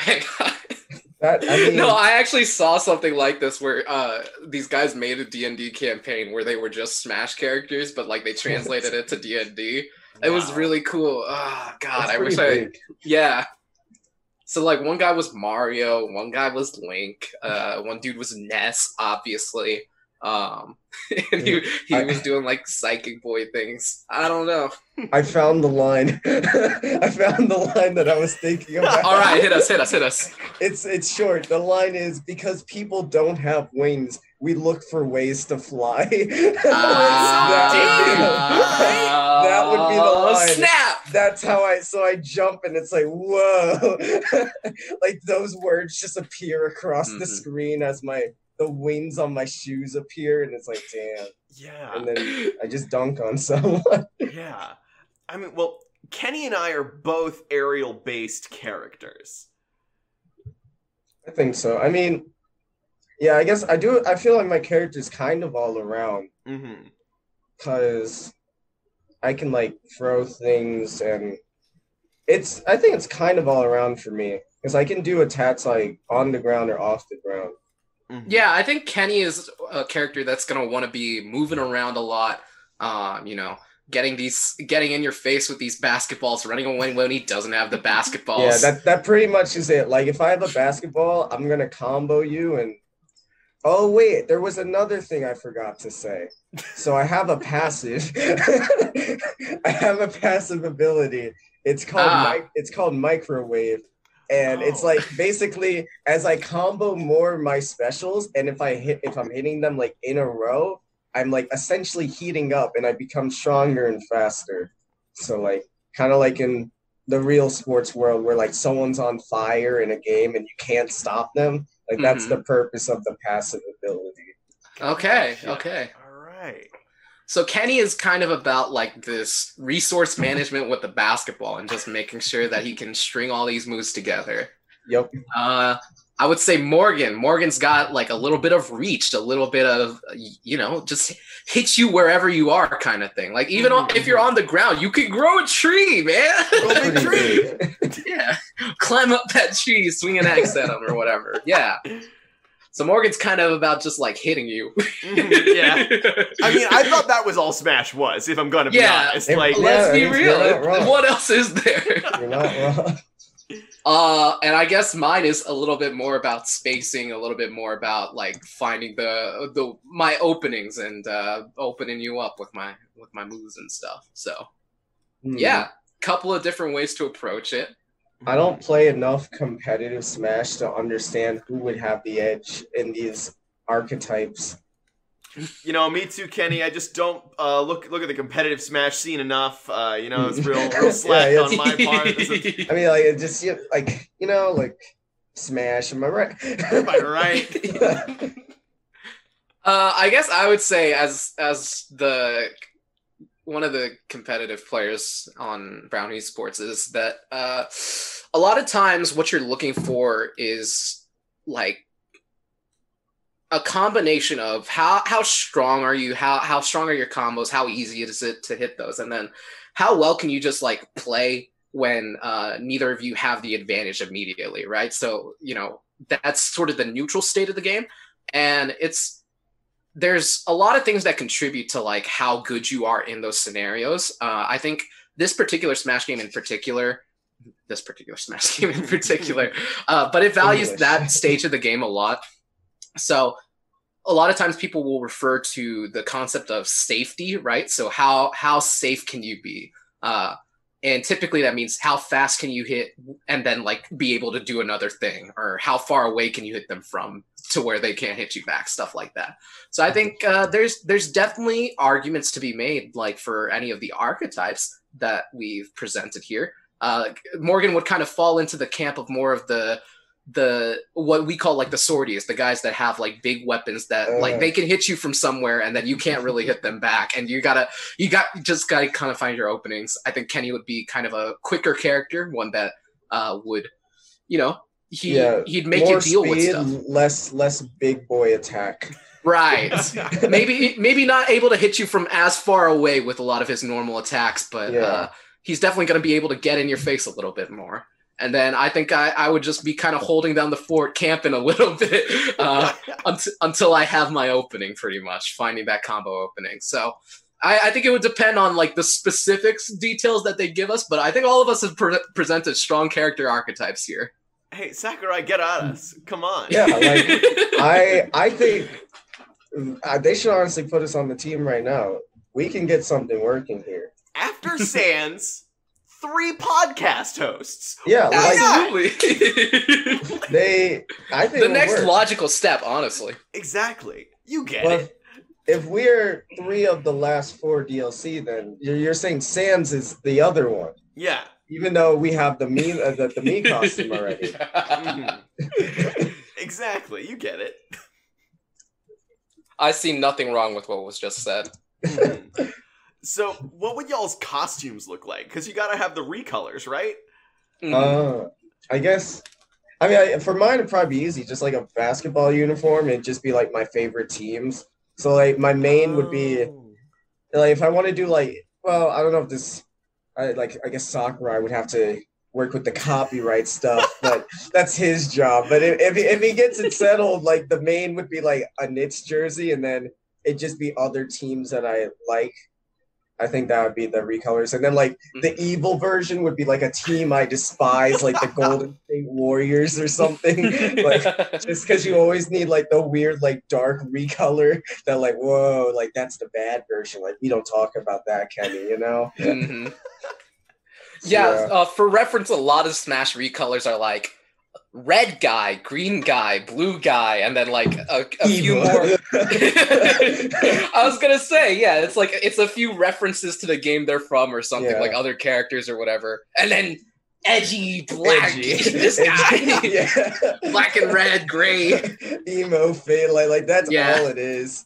Speaker 3: That I mean,
Speaker 2: no, I actually saw something like this where uh, these guys made a D&D campaign where they were just Smash characters, but like they translated it to D&D. It was really cool. Oh god, I wish
Speaker 3: pretty
Speaker 2: I yeah. So like one guy was Mario, one guy was Link, uh, one dude was Ness, obviously. Um, and he, he
Speaker 3: I-
Speaker 2: was doing like psychic boy things. I don't know.
Speaker 3: I found the line. I found the line that I was thinking about.
Speaker 2: All right, hit us, hit us, hit us.
Speaker 3: It's it's short. The line is because people don't have wings, we look for ways to fly.
Speaker 2: Ah,
Speaker 3: that would be the line.
Speaker 2: Snap!
Speaker 3: That's how I so I jump and it's like whoa, like those words just appear across the
Speaker 2: Mhm.
Speaker 3: screen as my the wings on my shoes appear and it's like damn,
Speaker 1: Yeah,
Speaker 3: and then I just dunk on someone.
Speaker 1: yeah. I mean, well, Kenny and I are both aerial based characters.
Speaker 3: I think so. I mean, yeah, I guess I do. I feel like my character is kind of all around
Speaker 1: Mm-hmm.
Speaker 3: because I can like throw things and it's. I think it's kind of all around for me because I can do attacks like on the ground or off the ground.
Speaker 1: Mm-hmm.
Speaker 2: Yeah, I think Kenny is a character that's gonna want to be moving around a lot. Um, you know, getting these, getting in your face with these basketballs, running away when he doesn't have the basketballs.
Speaker 3: Yeah, that that pretty much is it. Like if I have a basketball, I'm gonna combo you and. Oh wait, there was another thing I forgot to say. So I have a passive. I have a passive ability. It's called
Speaker 2: Ah.
Speaker 3: mic- it's called microwave. And it's
Speaker 1: Oh.
Speaker 3: like basically as I combo more my specials, and if I hit if I'm hitting them like in a row, I'm like essentially heating up and I become stronger and faster. So like kind of like in the real sports world where like someone's on fire in a game and you can't stop them. Like that's
Speaker 2: Mm-hmm.
Speaker 3: the purpose of the passive ability.
Speaker 2: okay, okay.
Speaker 1: All right.
Speaker 2: So Kenny is kind of about like this resource management with the basketball and just making sure that he can string all these moves together.
Speaker 3: Yep.
Speaker 2: Uh, I would say Morgan. Morgan's got like a little bit of reach, a little bit of you know, just hit you wherever you are, kind of thing. Like even on, if you're on the ground, you could grow a tree, man.
Speaker 1: Grow a tree.
Speaker 2: yeah, climb up that tree, swing an axe at him or whatever. Yeah. So Morgan's kind of about just like hitting you.
Speaker 1: Mhm, yeah. I mean, I thought that was all Smash was. If I'm gonna be
Speaker 2: Yeah.
Speaker 1: honest,
Speaker 3: It-
Speaker 1: like,
Speaker 3: Yeah,
Speaker 2: Let's be real. What else is there?
Speaker 3: You're not wrong.
Speaker 2: Uh, and I guess mine is a little bit more about spacing, a little bit more about like finding the the my openings and uh, opening you up with my with my moves and stuff. So
Speaker 3: Hmm.
Speaker 2: yeah, couple of different ways to approach it.
Speaker 3: I don't play enough competitive Smash to understand who would have the edge in these archetypes.
Speaker 1: You know, me too, Kenny. I just don't uh, look look at the competitive Smash scene enough. Uh, you know, it's real real slack
Speaker 3: Yeah,
Speaker 1: on my part. Is-
Speaker 3: I mean, like it just you like you know, like Smash. Am I right?
Speaker 1: Am I right?
Speaker 2: Uh, I guess I would say as as the one of the competitive players on Brown eSports is that uh, a lot of times what you're looking for is like a combination of how how strong are you how how strong are your combos how easy is it to hit those and then how well can you just like play when uh, neither of you have the advantage immediately right? So you know that's sort of the neutral state of the game and it's there's a lot of things that contribute to like how good you are in those scenarios. Uh, i think this particular smash game in particular this particular smash game in particular uh, but it values
Speaker 3: English.
Speaker 2: that stage of the game a lot. So a lot of times people will refer to the concept of safety right? So how how safe can you be? Uh, and typically that means how fast can you hit and then like be able to do another thing? Or how far away can you hit them from to where they can't hit you back? Stuff like that. So i think uh, there's there's definitely arguments to be made like for any of the archetypes that we've presented here. Uh, morgan would kind of fall into the camp of more of the the what we call like the swordies, the guys that have like big weapons that
Speaker 3: Uh.
Speaker 2: like they can hit you from somewhere and then you can't really hit them back, and you gotta you got you just gotta kind of find your openings. I think Kenny would be kind of a quicker character, one that uh would, you know, he
Speaker 3: Yeah,
Speaker 2: he'd make you deal with stuff.
Speaker 3: less less big boy attack.
Speaker 2: Right. maybe maybe not able to hit you from as far away with a lot of his normal attacks, but
Speaker 3: Yeah.
Speaker 2: uh, he's definitely going to be able to get in your face a little bit more. And then I think I, I would just be kind of holding down the fort, camping a little bit uh, unt- until I have my opening, pretty much finding that combo opening. So I, I think it would depend on like the specifics details that they give us, but I think all of us have pre- presented strong character archetypes here.
Speaker 1: hey, Sakurai, get at us. Come on.
Speaker 3: Yeah, like I I think uh, they should honestly put us on the team right now. We can get something working here.
Speaker 1: After Sans, three podcast hosts.
Speaker 3: Yeah, like
Speaker 2: Absolutely.
Speaker 3: they. I think
Speaker 2: the next
Speaker 3: works.
Speaker 2: logical step, honestly.
Speaker 1: Exactly. You get
Speaker 3: Well,
Speaker 1: it.
Speaker 3: if we're three of the last four DLC, then you're, you're saying Sans is the other one,
Speaker 1: Yeah.
Speaker 3: even though we have the me uh, the, the me costume already.
Speaker 1: Exactly. You get it.
Speaker 2: I see nothing wrong with what was just said.
Speaker 1: So, what would y'all's costumes look like? Because you gotta have the recolors, right?
Speaker 2: Mhm.
Speaker 3: Uh, I guess. I mean, I, for mine, it'd probably be easy, just like a basketball uniform, and just be like my favorite teams. So like my main would be
Speaker 1: Oh.
Speaker 3: like if I want to do like well, I don't know if this I like I guess soccer, I would have to work with the copyright stuff, but that's his job. But if if he, if he gets it settled, like the main would be like a Knicks jersey, and then it'd just be other teams that I like. I think that would be the recolors, and then like the evil version would be like a team I despise, like the Golden State Warriors or something. like just because you always need like the weird like dark recolor that like whoa like that's the bad version. Like we don't talk about that kenny you know?
Speaker 2: Mhm. Yeah, uh, for reference, a lot of Smash recolors are like red guy, green guy, blue guy, and then like a, a few more. I was gonna say, yeah, it's like it's a few references to the game they're from or something,
Speaker 3: Yeah.
Speaker 2: like other characters or whatever, and then edgy black.
Speaker 3: Edgy.
Speaker 2: this guy,
Speaker 3: yeah
Speaker 2: black and red, gray.
Speaker 3: emo fit like like that's
Speaker 2: Yeah.
Speaker 3: all it is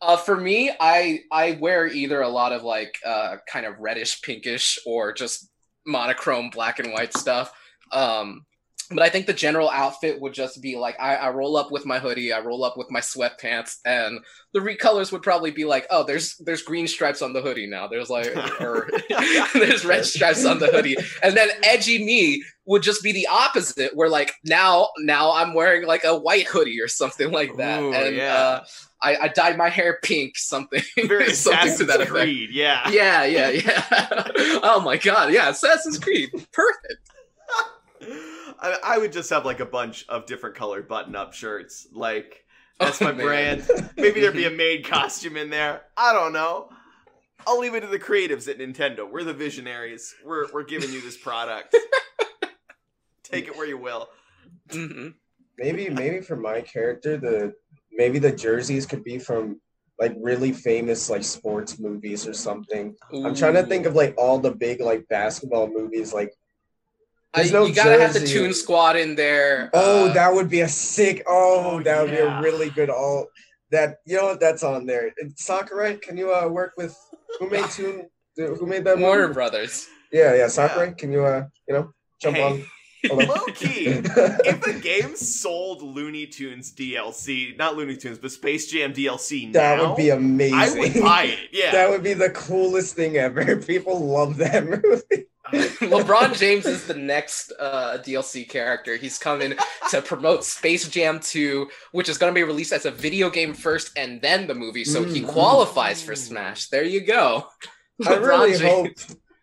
Speaker 2: Uh, for me, I I wear either a lot of like uh, kind of reddish, pinkish, or just monochrome black and white stuff. Um, but I think the general outfit would just be like I, I roll up with my hoodie, I roll up with my sweatpants, and the recolors would probably be like, oh, there's there's green stripes on the hoodie now. There's like or there's red stripes on the hoodie, and then edgy me would just be the opposite, where like now now I'm wearing like a white hoodie or something like that,
Speaker 1: Ooh,
Speaker 2: and
Speaker 1: yeah.
Speaker 2: uh, I, I dyed my hair pink, something,
Speaker 1: Very
Speaker 2: something to that effect.
Speaker 1: Yeah.
Speaker 2: Yeah, yeah, yeah. oh my god, yeah, Assassin's Creed, perfect.
Speaker 1: I, I would just have like a bunch of different colored button-up shirts. Like that's
Speaker 2: Oh,
Speaker 1: my
Speaker 2: man.
Speaker 1: brand. Maybe there'd be a maid costume in there. I don't know. I'll leave it to the creatives at Nintendo. We're the visionaries. We're we're giving you this product. Take it where you will.
Speaker 2: Mhm.
Speaker 3: maybe maybe for my character the maybe the jerseys could be from like really famous like sports movies or something i'm trying to think of like all the big like basketball movies like There's no
Speaker 2: you gotta have the Tune Squad in there.
Speaker 3: Oh,
Speaker 2: uh,
Speaker 3: that would be a sick. Oh,
Speaker 1: Oh,
Speaker 3: that would be a really good all. That you know what? That's on there. And Sakurai, can you uh work with who made Tune? Who made that?
Speaker 2: Warner
Speaker 3: movie?
Speaker 2: Brothers.
Speaker 3: Yeah, yeah. Sakurai, can you uh you know jump
Speaker 1: Hey.
Speaker 3: on? Hold on.
Speaker 1: Low key. if the game sold Looney Tunes DLC, not Looney Tunes, but Space Jam DLC
Speaker 3: that
Speaker 1: now,
Speaker 3: would be amazing.
Speaker 1: I would buy it. Yeah.
Speaker 3: That would be the coolest thing ever. People love that movie.
Speaker 2: LeBron James is the next uh, DLC character. He's coming to promote Space Jam 2, which is going to be released as a video game first and then the movie. So he
Speaker 3: Mm.
Speaker 2: qualifies for Smash. There you go.
Speaker 3: I really
Speaker 2: LeBron
Speaker 3: hope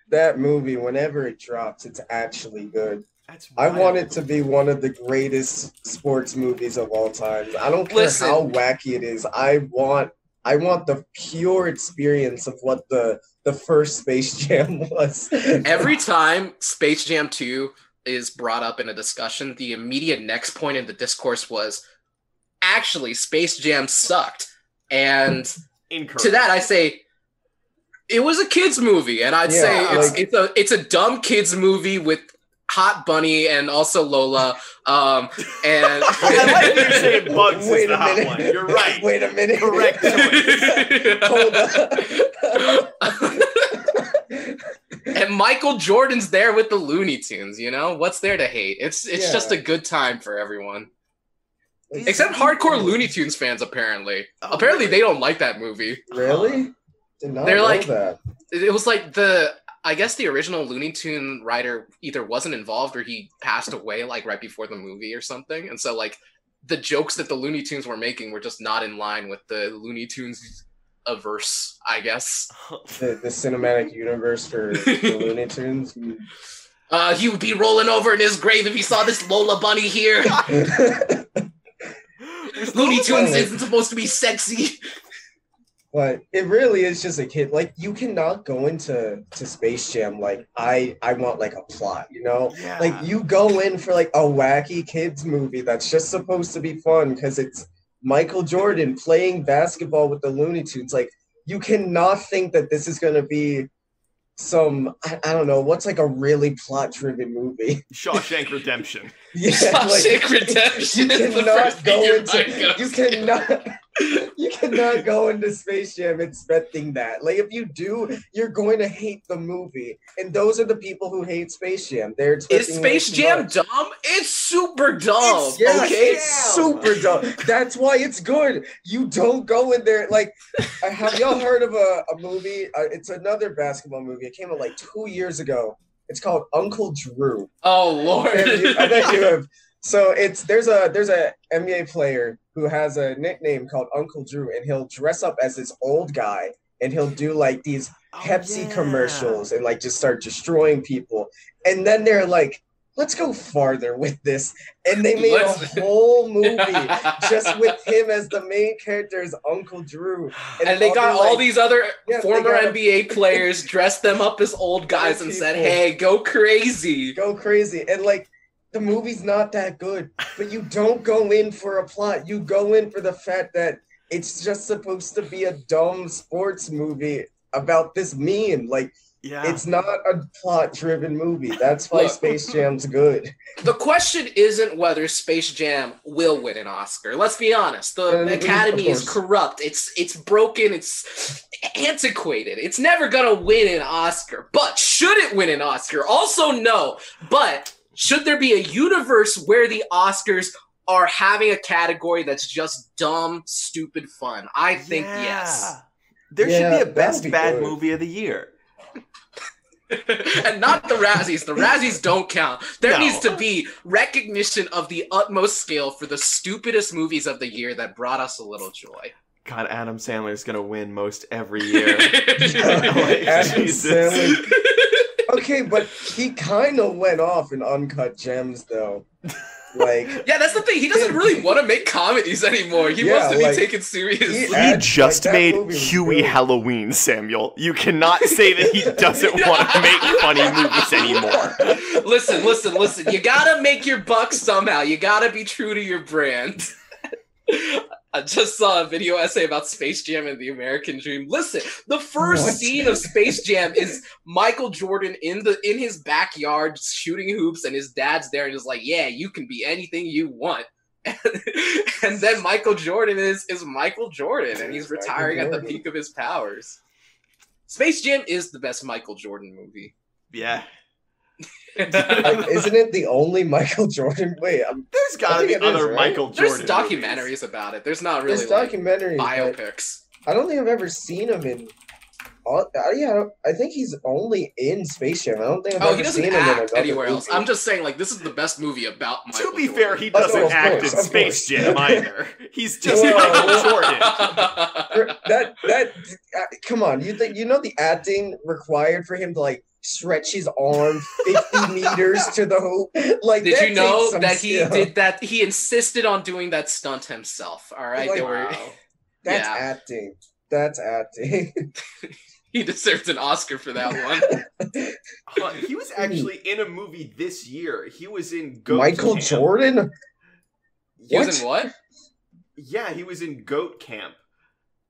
Speaker 3: that movie, whenever it drops, it's actually good.
Speaker 1: That's
Speaker 3: I want it to be one of the greatest sports movies of all time. I don't care
Speaker 2: Listen.
Speaker 3: how wacky it is. I want I want the pure experience of what the the first Space Jam was.
Speaker 2: Every time Space Jam 2 is brought up in a discussion, the immediate next point in the discourse was actually Space Jam sucked. And
Speaker 1: Incorrect.
Speaker 2: to that I say it was a kids movie and I'd
Speaker 3: Yeah,
Speaker 2: say it's
Speaker 3: like-
Speaker 2: it's a it's a dumb kids movie with Hot Bunny and also Lola. Um, and
Speaker 1: I like you saying Bugs
Speaker 3: Wait
Speaker 1: is the
Speaker 3: a
Speaker 1: hot
Speaker 3: minute.
Speaker 1: one. You're right.
Speaker 3: Wait a minute.
Speaker 1: Correct
Speaker 3: Hold
Speaker 2: and Michael Jordan's there with the Looney Tunes. You know what's there to hate? It's it's
Speaker 3: Yeah.
Speaker 2: just a good time for everyone, except hardcore Looney Tunes fans. Apparently,
Speaker 1: Oh,
Speaker 2: apparently
Speaker 1: really?
Speaker 2: they don't like that movie.
Speaker 3: Really? Did not
Speaker 2: They're
Speaker 3: know
Speaker 2: like-
Speaker 3: that.
Speaker 2: It it was like the I guess the original Looney Tune writer either wasn't involved or he passed away like right before the movie or something, and so like the jokes that the Looney Tunes were making were just not in line with the Looney Tunes averse, I guess.
Speaker 3: The, the cinematic universe for the Looney Tunes.
Speaker 2: Uh, he would be rolling over in his grave if he saw this Lola bunny here. Looney Tunes isn't supposed to be sexy.
Speaker 3: But it really is just a kid. Like you cannot go into to Space Jam like I I want like a plot, you know?
Speaker 1: Yeah.
Speaker 3: Like you go in for like a wacky kids movie that's just supposed to be fun because it's Michael Jordan playing basketball with the Looney Tunes. Like you cannot think that this is gonna be some I, I don't know what's like a really plot driven movie.
Speaker 1: Shawshank Redemption.
Speaker 3: Yeah,
Speaker 2: Shawshank Redemption
Speaker 3: You
Speaker 2: is the
Speaker 3: cannot
Speaker 2: first thing
Speaker 3: go
Speaker 2: your
Speaker 3: into
Speaker 2: mind goes
Speaker 3: you
Speaker 2: to.
Speaker 3: cannot you cannot go into Space Jam expecting that. Like if you do, you're going to hate the movie. And those are the people who hate Space Jam. They're
Speaker 2: Is Space Jam
Speaker 3: much.
Speaker 2: dumb? It's super dumb.
Speaker 3: It's, yes,
Speaker 2: okay.
Speaker 3: it's super dumb. That's why it's good. You don't go in there like. Have y'all heard of a, a movie? Uh, it's another basketball movie. It came out like two years ago. It's called Uncle Drew.
Speaker 2: Oh lord.
Speaker 3: Have you- I bet you have. So it's there's a there's a NBA player who has a nickname called Uncle Drew, and he'll dress up as this old guy, and he'll do like these
Speaker 1: Oh,
Speaker 3: Pepsi
Speaker 1: yeah.
Speaker 3: commercials and like just start destroying people. And then they're like, let's go farther with this. And they made
Speaker 2: Let's-
Speaker 3: a whole movie just with him as the main character as Uncle Drew.
Speaker 2: and they got
Speaker 3: other,
Speaker 2: all
Speaker 3: like-
Speaker 2: these other
Speaker 3: Yeah,
Speaker 2: former
Speaker 3: got-
Speaker 2: NBA players, dressed them up as old guys, and said, "Hey, go crazy."
Speaker 3: go crazy. And like the movie's not that good, but you don't go in for a plot. You go in for the fact that it's just supposed to be a dumb sports movie about this meme. Like
Speaker 1: Yeah.
Speaker 3: it's not a plot driven movie. That's why
Speaker 2: Look.
Speaker 3: Space Jam's good.
Speaker 2: The question isn't whether Space Jam will win an Oscar. Let's be honest. The
Speaker 3: Uh,
Speaker 2: Academy is corrupt. It's it's broken. It's antiquated. It's never gonna win an Oscar. But should it win an Oscar? Also, no. But should there be a universe where the Oscars are having a category that's just dumb, stupid fun? I think yes.
Speaker 1: There
Speaker 3: Yeah,
Speaker 1: should be a best
Speaker 3: be
Speaker 1: bad
Speaker 3: good.
Speaker 1: movie of the year.
Speaker 2: and not the Razzies. The Razzies don't count. There
Speaker 1: No.
Speaker 2: needs to be recognition of the utmost scale for the stupidest movies of the year that brought us a little joy.
Speaker 1: God, Adam Sandler's gonna win most every year.
Speaker 3: Adam
Speaker 1: Jesus.
Speaker 3: Sandler. Okay, but he kind of went off in Uncut Gems, though. Like,
Speaker 2: yeah, that's the thing. He doesn't really want to make comedies anymore. He
Speaker 3: Yeah,
Speaker 2: wants to be
Speaker 3: like,
Speaker 2: taken seriously.
Speaker 3: he-
Speaker 1: He just
Speaker 3: like,
Speaker 1: made Hubie
Speaker 3: good.
Speaker 1: Halloween, Samuel. You cannot say that he doesn't want to make funny movies anymore.
Speaker 2: listen, listen, listen. You gotta make your buck somehow. You gotta be true to your brand. I just saw a video essay about Space Jam and the American Dream. Listen, the first
Speaker 3: What?
Speaker 2: scene of Space Jam is Michael Jordan in the in his backyard shooting hoops, and his dad's there and is like, "Yeah, you can be anything you want." and then Michael Jordan is is Michael Jordan, and he's retiring at the peak of his powers. Space Jam is the best Michael Jordan movie.
Speaker 1: Yeah.
Speaker 3: Like, isn't it the only Michael Jordan? Wait, I'm,
Speaker 1: There's gotta be
Speaker 3: think it is,
Speaker 1: other
Speaker 3: right?
Speaker 1: Michael Jordan.
Speaker 2: There's documentaries
Speaker 1: movies.
Speaker 2: about it. There's not really
Speaker 3: there's
Speaker 2: like,
Speaker 3: documentaries. but
Speaker 2: biopics.
Speaker 3: I don't think I've ever seen him in. all- uh, yeah, I don't- I think he's only in Space Jam. I don't think I've
Speaker 2: Oh,
Speaker 3: ever
Speaker 2: he doesn't
Speaker 3: seen him in
Speaker 2: act
Speaker 3: another
Speaker 2: anywhere else.
Speaker 3: movie.
Speaker 2: I'm just saying, like, this is the best movie about Michael
Speaker 1: To be
Speaker 2: Jordan.
Speaker 1: fair, he
Speaker 3: Oh,
Speaker 1: doesn't
Speaker 3: of
Speaker 1: act
Speaker 3: course,
Speaker 1: in Space
Speaker 3: course.
Speaker 1: Jam either. He's just
Speaker 3: Whoa,
Speaker 1: Michael
Speaker 3: whoa.
Speaker 1: Jordan.
Speaker 3: that that uh, come on you think you know the acting required for him to like stretch his arm 50 meters to the hoop like
Speaker 2: Did you know that he
Speaker 3: skill.
Speaker 2: did that? He insisted on doing that stunt himself. All right,
Speaker 3: Like,
Speaker 2: there were,
Speaker 3: that's
Speaker 2: yeah.
Speaker 3: acting that's acting
Speaker 2: he deserves an Oscar for that one.
Speaker 1: Uh, he was actually in a movie this year. He was in Goat
Speaker 3: michael
Speaker 1: Camp.
Speaker 3: jordan
Speaker 2: He was in what?
Speaker 1: Yeah, he was in Goat Camp.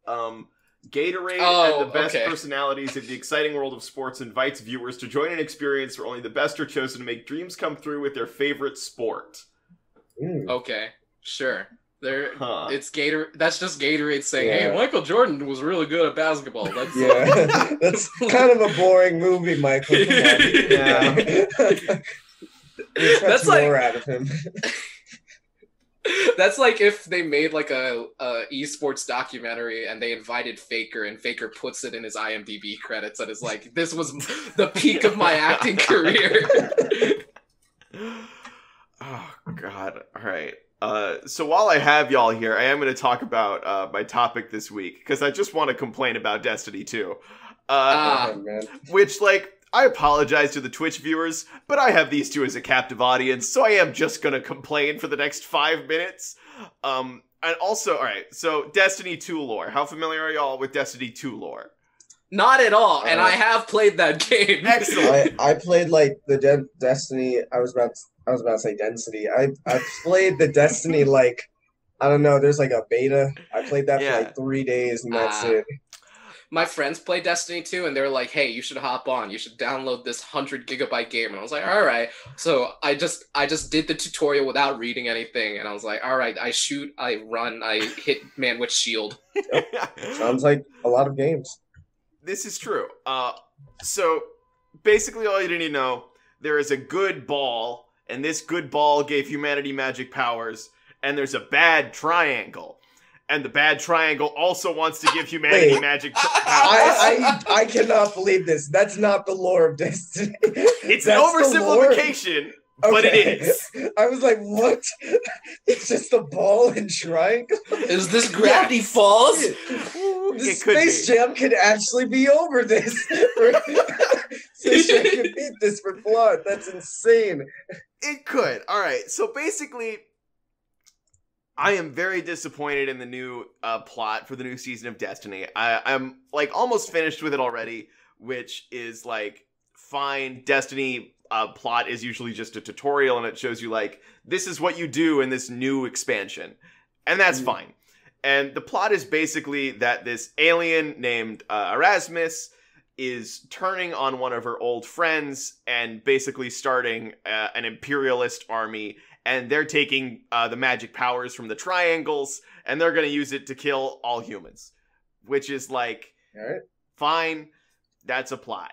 Speaker 1: Um, Gatorade
Speaker 2: Oh,
Speaker 1: and the best
Speaker 2: okay.
Speaker 1: personalities of the exciting world of sports invites viewers to join an experience where only the best are chosen to make dreams come through with their favorite sport.
Speaker 3: Mm.
Speaker 2: Okay, sure. There,
Speaker 1: Huh.
Speaker 2: it's Gator. That's just Gatorade saying,
Speaker 3: Yeah.
Speaker 2: "Hey, Michael Jordan was really good at basketball." That's
Speaker 3: Yeah, that's kind of a boring movie, Michael.
Speaker 1: Yeah.
Speaker 2: That's like-
Speaker 3: more out of him.
Speaker 2: That's like if they made like a, a esports documentary and they invited Faker and Faker puts it in his IMDb credits and is like, "This was the peak of my acting career."
Speaker 1: oh God! All right. Uh, so while I have y'all here, I am going to talk about uh, my topic this week because I just want to complain about Destiny 2. Uh,
Speaker 2: Ah.
Speaker 1: Which, like, I apologize to the Twitch viewers, but I have these two as a captive audience, so I am just going to complain for the next five minutes. Um, and also, all right, so Destiny 2 lore. How familiar are y'all with Destiny 2 lore?
Speaker 2: Not at all, and
Speaker 3: Uh,
Speaker 2: I have played that game.
Speaker 1: Excellent.
Speaker 3: I, I played like the De- Destiny. I was about to, I was about to say Density. I I played the Destiny like I don't know. There's like a beta. I played that
Speaker 1: Yeah.
Speaker 3: for like three days and that's
Speaker 2: Ah.
Speaker 3: it.
Speaker 2: My friends play Destiny 2, and they're like, "Hey, you should hop on. You should download this hundred gigabyte game." And I was like, "All right." So I just I just did the tutorial without reading anything, and I was like, "All right." I shoot, I run, I hit man with shield.
Speaker 3: Sounds like a lot of games.
Speaker 1: this is true. Uh, so basically, all you need to know there is a good ball, and this good ball gave humanity magic powers, and there's a bad triangle. And the bad triangle also wants to give humanity
Speaker 3: Wait.
Speaker 1: magic tr- powers.
Speaker 3: I, I I cannot believe this. That's not the lore of Destiny.
Speaker 1: it's an
Speaker 3: That's the lore.
Speaker 1: oversimplification, but it is.
Speaker 3: I was like, what? It's just a ball and triangle.
Speaker 2: Is this Gravity Falls?
Speaker 1: Ooh,
Speaker 3: The
Speaker 1: it
Speaker 3: Space
Speaker 1: be.
Speaker 3: Jam could actually be over this. Space Jam could beat this for plot. That's insane.
Speaker 1: It could. All right. So basically, I am very disappointed in the new uh, plot for the new season of Destiny. I, I'm like almost finished with it already, which is like fine. Destiny uh, plot is usually just a tutorial, and it shows you like this is what you do in this new expansion, and that's
Speaker 3: Mm.
Speaker 1: fine. And the plot is basically that this alien named uh, Eramis is turning on one of her old friends and basically starting uh, an imperialist army and they're taking uh, the magic powers from the triangles and they're going to use it to kill all humans which is like
Speaker 3: All right.
Speaker 1: fine. That's a plot.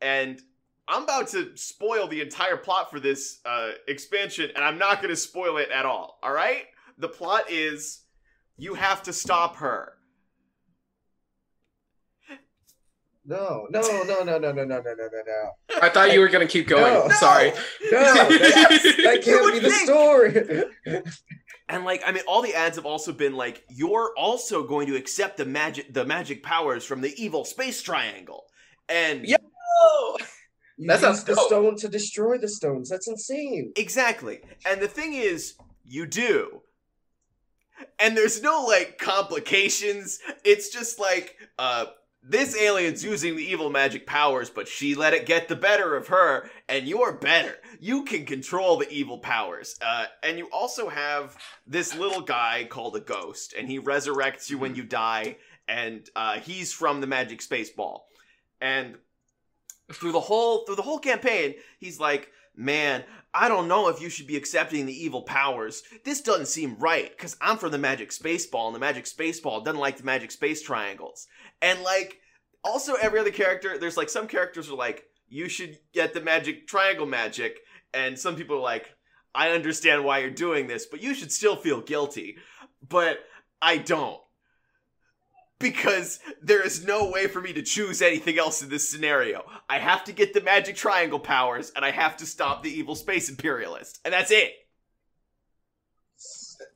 Speaker 1: And i'm about to spoil the entire plot for this uh, expansion and i'm not going to spoil it at all all right the plot is you have to stop her
Speaker 3: No, no, no, no, no, no, no, no, no, no, no.
Speaker 2: I thought you were gonna keep going.
Speaker 3: No.
Speaker 2: Sorry.
Speaker 3: No, that, that can't be the
Speaker 1: think.
Speaker 3: story.
Speaker 1: And like, I mean, all the ads have also been like, you're also going to accept the magic, the magic powers from the evil space triangle, and
Speaker 2: Yeah.
Speaker 3: You
Speaker 2: That
Speaker 3: use the
Speaker 2: dope.
Speaker 3: stone to destroy the stones. That's insane.
Speaker 1: exactly. And the thing is, you do, and there's no like complications. It's just like, uh, this alien's using the evil magic powers, but she let it get the better of her, and you're better. You can control the evil powers. Uh, and you also have this little guy called a ghost, and he resurrects you when you die, and uh, he's from the magic space ball. And through the whole through the whole campaign, he's like, "Man, I don't know if you should be accepting the evil powers. This doesn't seem right because I'm from the magic space ball, and the magic space ball doesn't like the magic space triangles." And like, also every other character, there's like some characters are like, "You should get the magic triangle magic," and some people are like, "I understand why you're doing this, but you should still feel guilty." But I don't. Because there is no way for me to choose anything else in this scenario. I have to get the magic triangle powers, and I have to stop the evil space imperialist. And that's it.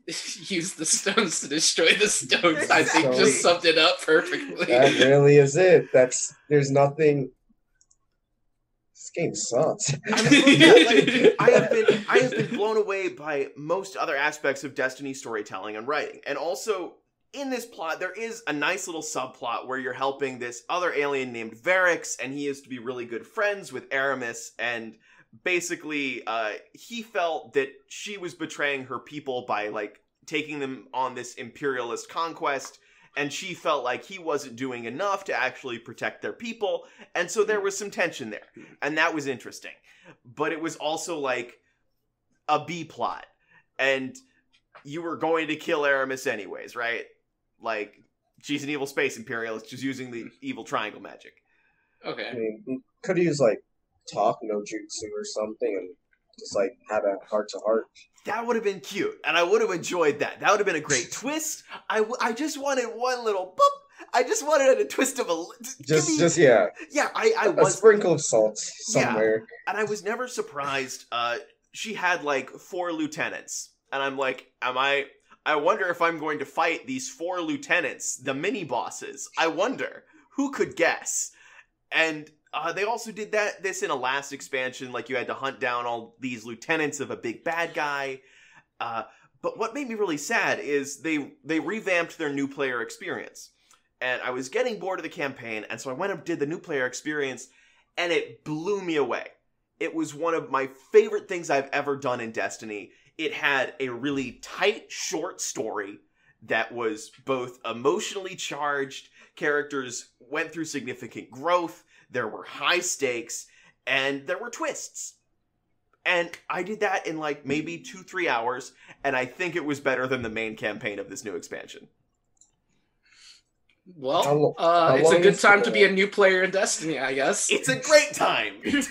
Speaker 2: Use the stones to destroy the stones. I think just summed it up perfectly.
Speaker 3: That really is it. That's there's nothing. This game sucks.
Speaker 1: I mean, yeah, like, I have been I have been blown away by most other aspects of Destiny storytelling and writing. And also in this plot there is a nice little subplot where you're helping this other alien named Variks and he is to be really good friends with Eramis and basically uh he felt that she was betraying her people by like taking them on this imperialist conquest and she felt like he wasn't doing enough to actually protect their people, and so there was some tension there, and that was interesting. But it was also like a B plot, and you were going to kill Eramis anyways, right? Like she's an evil space imperialist, just using the evil triangle magic.
Speaker 2: Okay.
Speaker 3: I mean, could he use like talk no jutsu or something and just like have a heart to heart.
Speaker 1: That would have been cute, and I would have enjoyed that. That would have been a great twist. I, w- I just wanted one little boop. I just wanted a twist of a li-
Speaker 3: Just,
Speaker 1: me-
Speaker 3: just yeah,
Speaker 1: yeah. I I was a
Speaker 3: sprinkle of salt
Speaker 1: Yeah.
Speaker 3: somewhere.
Speaker 1: and I was never surprised. Uh, she had like four lieutenants, and I'm like, am I? I wonder if I'm going to fight these four lieutenants, the mini bosses. I wonder who could guess. And uh, they also did that this in a last expansion, like you had to hunt down all these lieutenants of a big bad guy. Uh, but what made me really sad is they they revamped their new player experience, and I was getting bored of the campaign, and so I went and did the new player experience, and it blew me away. It was one of my favorite things I've ever done in Destiny. It had a really tight, short story that was both emotionally charged, characters went through significant growth, there were high stakes, and there were twists. And I did that in like maybe two, three hours, and I think it was better than the main campaign of this new expansion.
Speaker 3: How
Speaker 2: Well,
Speaker 3: lo-
Speaker 2: uh, it's a good time to be a new player in Destiny, I guess.
Speaker 1: It's a great time.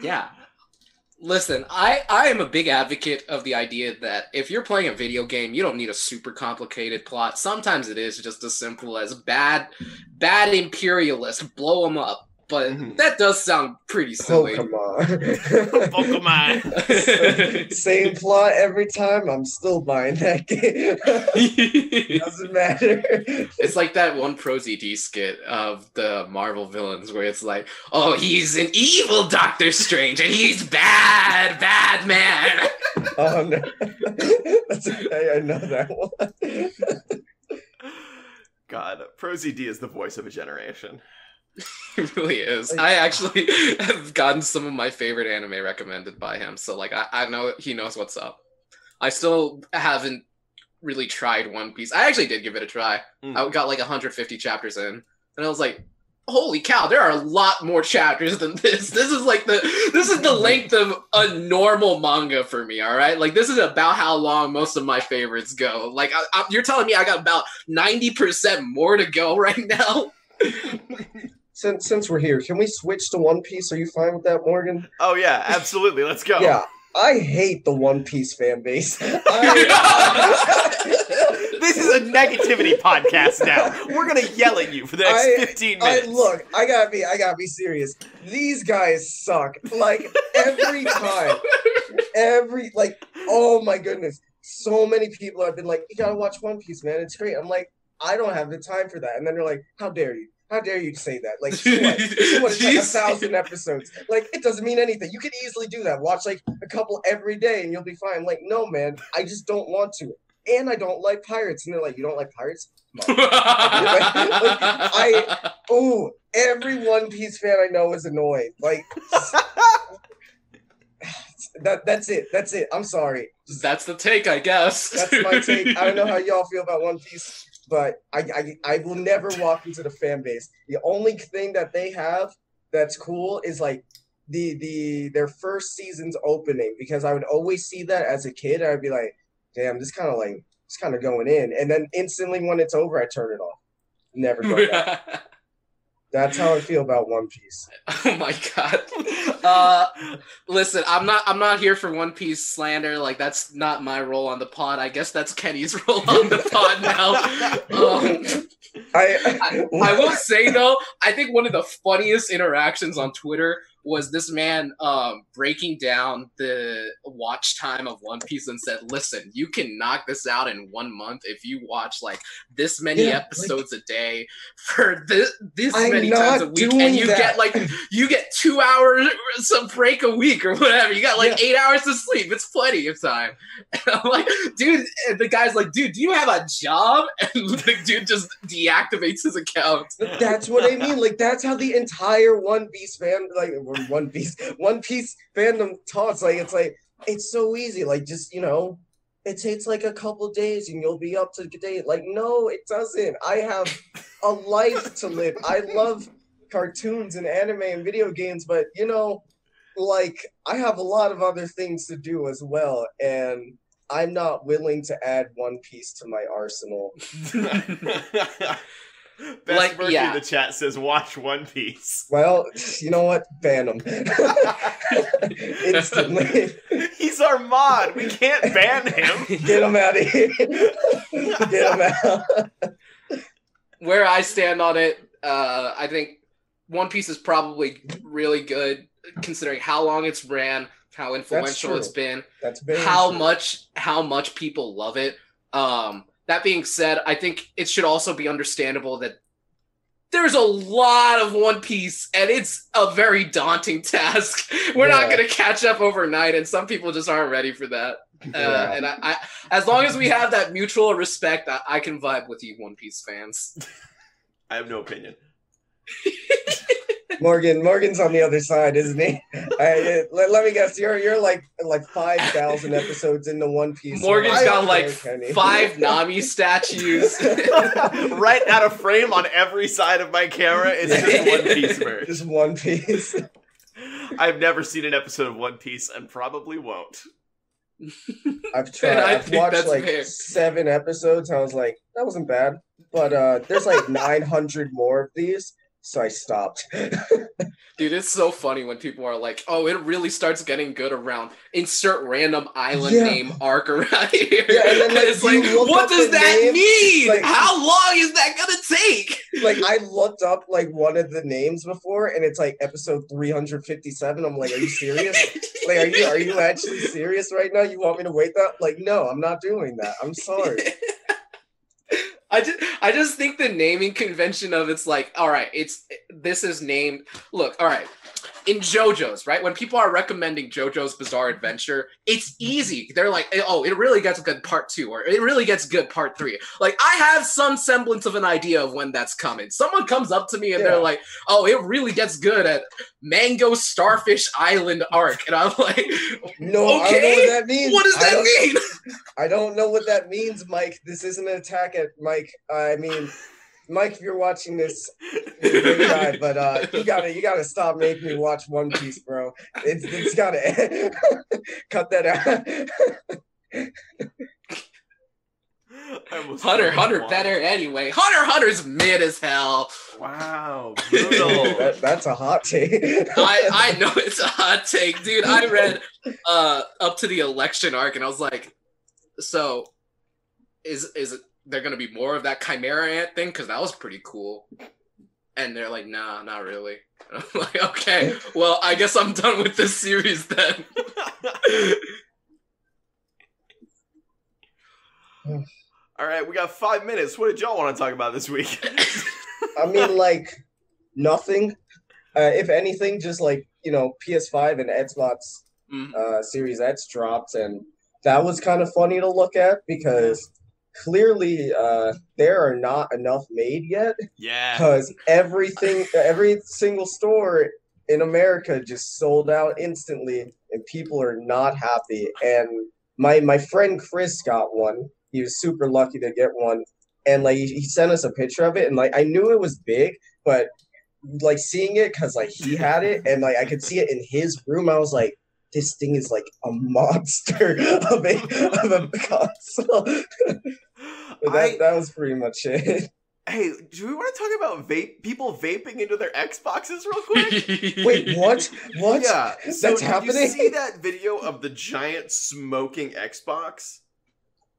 Speaker 2: Yeah. Listen, I, I am a big advocate of the idea that if you're playing a video game, you don't need a super complicated plot. Sometimes it is just as simple as bad bad imperialist, blow them up. But
Speaker 1: Mhm.
Speaker 2: that does sound pretty
Speaker 3: Oh
Speaker 2: silly.
Speaker 3: come on!
Speaker 1: Pokemon.
Speaker 3: Same plot every time. I'm still buying that game. Doesn't matter.
Speaker 2: It's like that one ProZD skit of the Marvel villains where it's like, oh, he's an evil Doctor Strange and he's bad, bad man.
Speaker 3: Oh no! That's, I, I know that one.
Speaker 1: God, ProZD is the voice of a generation.
Speaker 2: It really is. I actually have gotten some of my favorite anime recommended by him. So like I, I know he knows what's up. I still haven't really tried One Piece. I actually did give it a try.
Speaker 1: Mm.
Speaker 2: I got like 150 chapters in. And I was like, holy cow, there are a lot more chapters than this. This is like the this is the length of a normal manga for me, all right? Like this is about how long most of my favorites go. Like I, I, you're telling me I got about 90% more to go right now.
Speaker 3: Since since we're here, can we switch to One Piece? Are you fine with that, Morgan?
Speaker 1: Oh yeah, absolutely. Let's go.
Speaker 3: Yeah, I hate the One Piece fan base. I,
Speaker 1: This is a negativity podcast now. We're gonna yell at you for the next
Speaker 3: I-
Speaker 1: 15
Speaker 3: I
Speaker 1: minutes.
Speaker 3: look, I gotta be, I gotta be serious. These guys suck. Like every time, every like, oh my goodness, so many people have been like, "You gotta watch One Piece, man. It's great." I'm like, I don't have the time for that. And then they're like, "How dare you? How dare you say that? Like, what? What? It's like a thousand episodes. Like, it doesn't mean anything. You could easily do that. Watch like a couple every day, and you'll be fine. Like, no, man, I just don't want to. And I don't like pirates. And they're like, you don't like pirates? I- Oh, every One Piece fan I know is annoyed. Like that. That's it. That's it. I'm sorry.
Speaker 2: That's the take, I guess.
Speaker 3: That's my take. I don't know how y'all feel about One Piece, but I, I I will never walk into the fan base. The only thing that they have that's cool is like the the their first season's opening because I would always see that as a kid. I'd be like, damn, this kind of like it's kind of going in, and then instantly when it's over, I turn it off. Never go back. That's how I feel about One Piece.
Speaker 2: oh my god. Uh, listen, I'm not. I'm not here for One Piece slander. Like that's not my role on the pod. I guess that's Kenny's role on the pod now. Um,
Speaker 3: I,
Speaker 2: I will say though, I think one of the funniest interactions on Twitter was this man um, breaking down the watch time of One Piece and said, "Listen, you can knock this out in one month if you watch like this many
Speaker 3: Yeah, like-
Speaker 2: episodes a day for this this
Speaker 3: I'm
Speaker 2: many times a week, and you
Speaker 3: that.
Speaker 2: get like you get two hours some break a week or whatever. You got like eight hours to sleep. It's plenty of time." And I'm like, dude, and the guy's like, dude, do you have a job? And the dude just deactivates his account.
Speaker 3: That's what I mean. Like that's how the entire One Piece fan, like One Piece, One Piece fandom talks. Like it's like it's so easy. Like just you know, it takes like a couple days and you'll be up to date. Like, no, it doesn't. I have a life to live. I love cartoons and anime and video games, but you know, like I have a lot of other things to do as well, and I'm not willing to add One Piece to my arsenal.
Speaker 1: Best
Speaker 2: Like,
Speaker 1: Murphy
Speaker 2: yeah.
Speaker 1: in the chat says, "Watch One Piece."
Speaker 3: Well, you know what? Ban them instantly.
Speaker 1: He's our mod. We can't ban him.
Speaker 3: Get him out of here. Get him out.
Speaker 2: Where I stand on it, uh, I think One Piece is probably really good considering how long it's ran, how influential it's been,
Speaker 3: That's very
Speaker 2: how
Speaker 3: true.
Speaker 2: much how much people love it. Um, that being said, I think it should also be understandable that there's a lot of One Piece, and it's a very daunting task. We're not going to catch up overnight, and some people just aren't ready for that. Uh,
Speaker 3: Yeah.
Speaker 2: and I, I, as long as we have that mutual respect, I, I can vibe with you, One Piece fans.
Speaker 1: I have no opinion.
Speaker 3: Morgan, Morgan's on the other side, isn't he? I, let, let me guess. You're you're like like five thousand episodes into One Piece.
Speaker 2: Morgan's got like
Speaker 3: know, Kenny.
Speaker 2: five Nami statues.
Speaker 1: right out of frame on every side of my camera It's just One Piece merch.
Speaker 3: Just One Piece.
Speaker 1: I've never seen an episode of One Piece and probably won't.
Speaker 3: I've tried.
Speaker 2: I
Speaker 3: I've watched like
Speaker 2: fair.
Speaker 3: seven episodes. I was like, that wasn't bad. But uh there's like 900 more of these, so I stopped.
Speaker 2: Dude, it's so funny when people are like, "Oh, it really starts getting good around insert random island
Speaker 3: Yeah.
Speaker 2: name arc around here."
Speaker 3: Yeah, and then, like,
Speaker 2: it's like, what does that
Speaker 3: name,
Speaker 2: mean?
Speaker 3: like-
Speaker 2: How long is that gonna take?
Speaker 3: like I looked up like one of the names before, and it's like episode 357. I'm like, are you serious? like, are you are you actually serious right now? You want me to wait that? Like, no, I'm not doing that. I'm sorry.
Speaker 2: I just, I just think the naming convention of it's like, all right, it's this is named. Look, all right, in JoJo's, right? When people are recommending JoJo's Bizarre Adventure, it's easy. They're like, oh, it really gets good part two, or it really gets good part three. Like, I have some semblance of an idea of when that's coming. Someone comes up to me and
Speaker 3: Yeah.
Speaker 2: they're like, oh, it really gets good at Mango Starfish Island arc, and I'm like,
Speaker 3: No, I don't know
Speaker 2: Okay,
Speaker 3: what that means.
Speaker 2: what does
Speaker 3: I
Speaker 2: that mean?
Speaker 3: I don't know what that means, Mike. This isn't an attack at Mike. I mean, Mike, if you're watching this, you're a great guy, but uh, you gotta you gotta stop making me watch One Piece, bro. It's it's gotta cut that out.
Speaker 1: I almost
Speaker 2: Hunter,
Speaker 1: felt
Speaker 2: Hunter
Speaker 1: like
Speaker 2: better anyway. Hunter, Hunter's mid as hell.
Speaker 1: Wow,
Speaker 3: that, that's a hot take.
Speaker 2: I I know it's a hot take, dude. I read uh up to the election arc and I was like, so is is it there gonna be more of that chimera ant thing? Cause that was pretty cool. And they're like, nah, not really. And I'm like, okay, well, I guess I'm done with this series then.
Speaker 1: All right, we got five minutes. What did y'all want to talk about this week?
Speaker 3: I mean, like nothing. Uh, if anything, just like you know, PS5 and Xbox
Speaker 2: Mm.
Speaker 3: uh, Series X dropped, and that was kind of funny to look at because clearly uh, there are not enough made yet.
Speaker 1: yeah.
Speaker 3: Because everything, every single store in America just sold out instantly, and people are not happy. And my my friend Chris got one. He was super lucky to get one, and like he he sent us a picture of it, and like I knew it was big, but like seeing it because like he had it, and like I could see it in his room, I was like. This thing is like a monster of a of a console. But that,
Speaker 1: I,
Speaker 3: that was pretty much it.
Speaker 1: hey, do we want to talk about vape people vaping into their Xboxes real quick?
Speaker 3: Wait, what? What?
Speaker 1: Yeah, so
Speaker 3: That's
Speaker 1: did
Speaker 3: happening?
Speaker 1: you see that video of the giant smoking Xbox?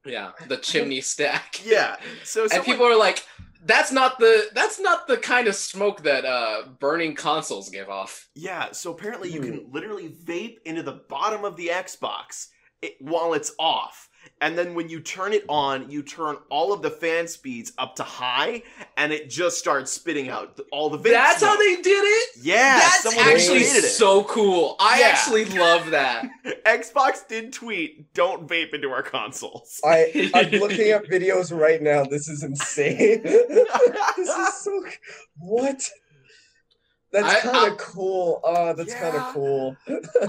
Speaker 2: Yeah, the chimney stack.
Speaker 1: Yeah. So
Speaker 2: and
Speaker 1: someone-
Speaker 2: people are like that's not the that's not the kind of smoke that uh burning consoles give off
Speaker 1: Yeah, so apparently you
Speaker 3: Hmm.
Speaker 1: can literally vape into the bottom of the Xbox it, while it's off. And then when you turn it on, you turn all of the fan speeds up to high, and it just starts spitting out th- all the vape
Speaker 2: that's how they did it
Speaker 1: Yeah,
Speaker 2: that's actually
Speaker 1: it.
Speaker 2: so cool i
Speaker 1: Yeah.
Speaker 2: actually love that
Speaker 1: Xbox did tweet, "Don't vape into our consoles."
Speaker 3: I I'm looking at videos right now. This is insane. this is so what? That's kind of cool. Uh, that's kind of cool.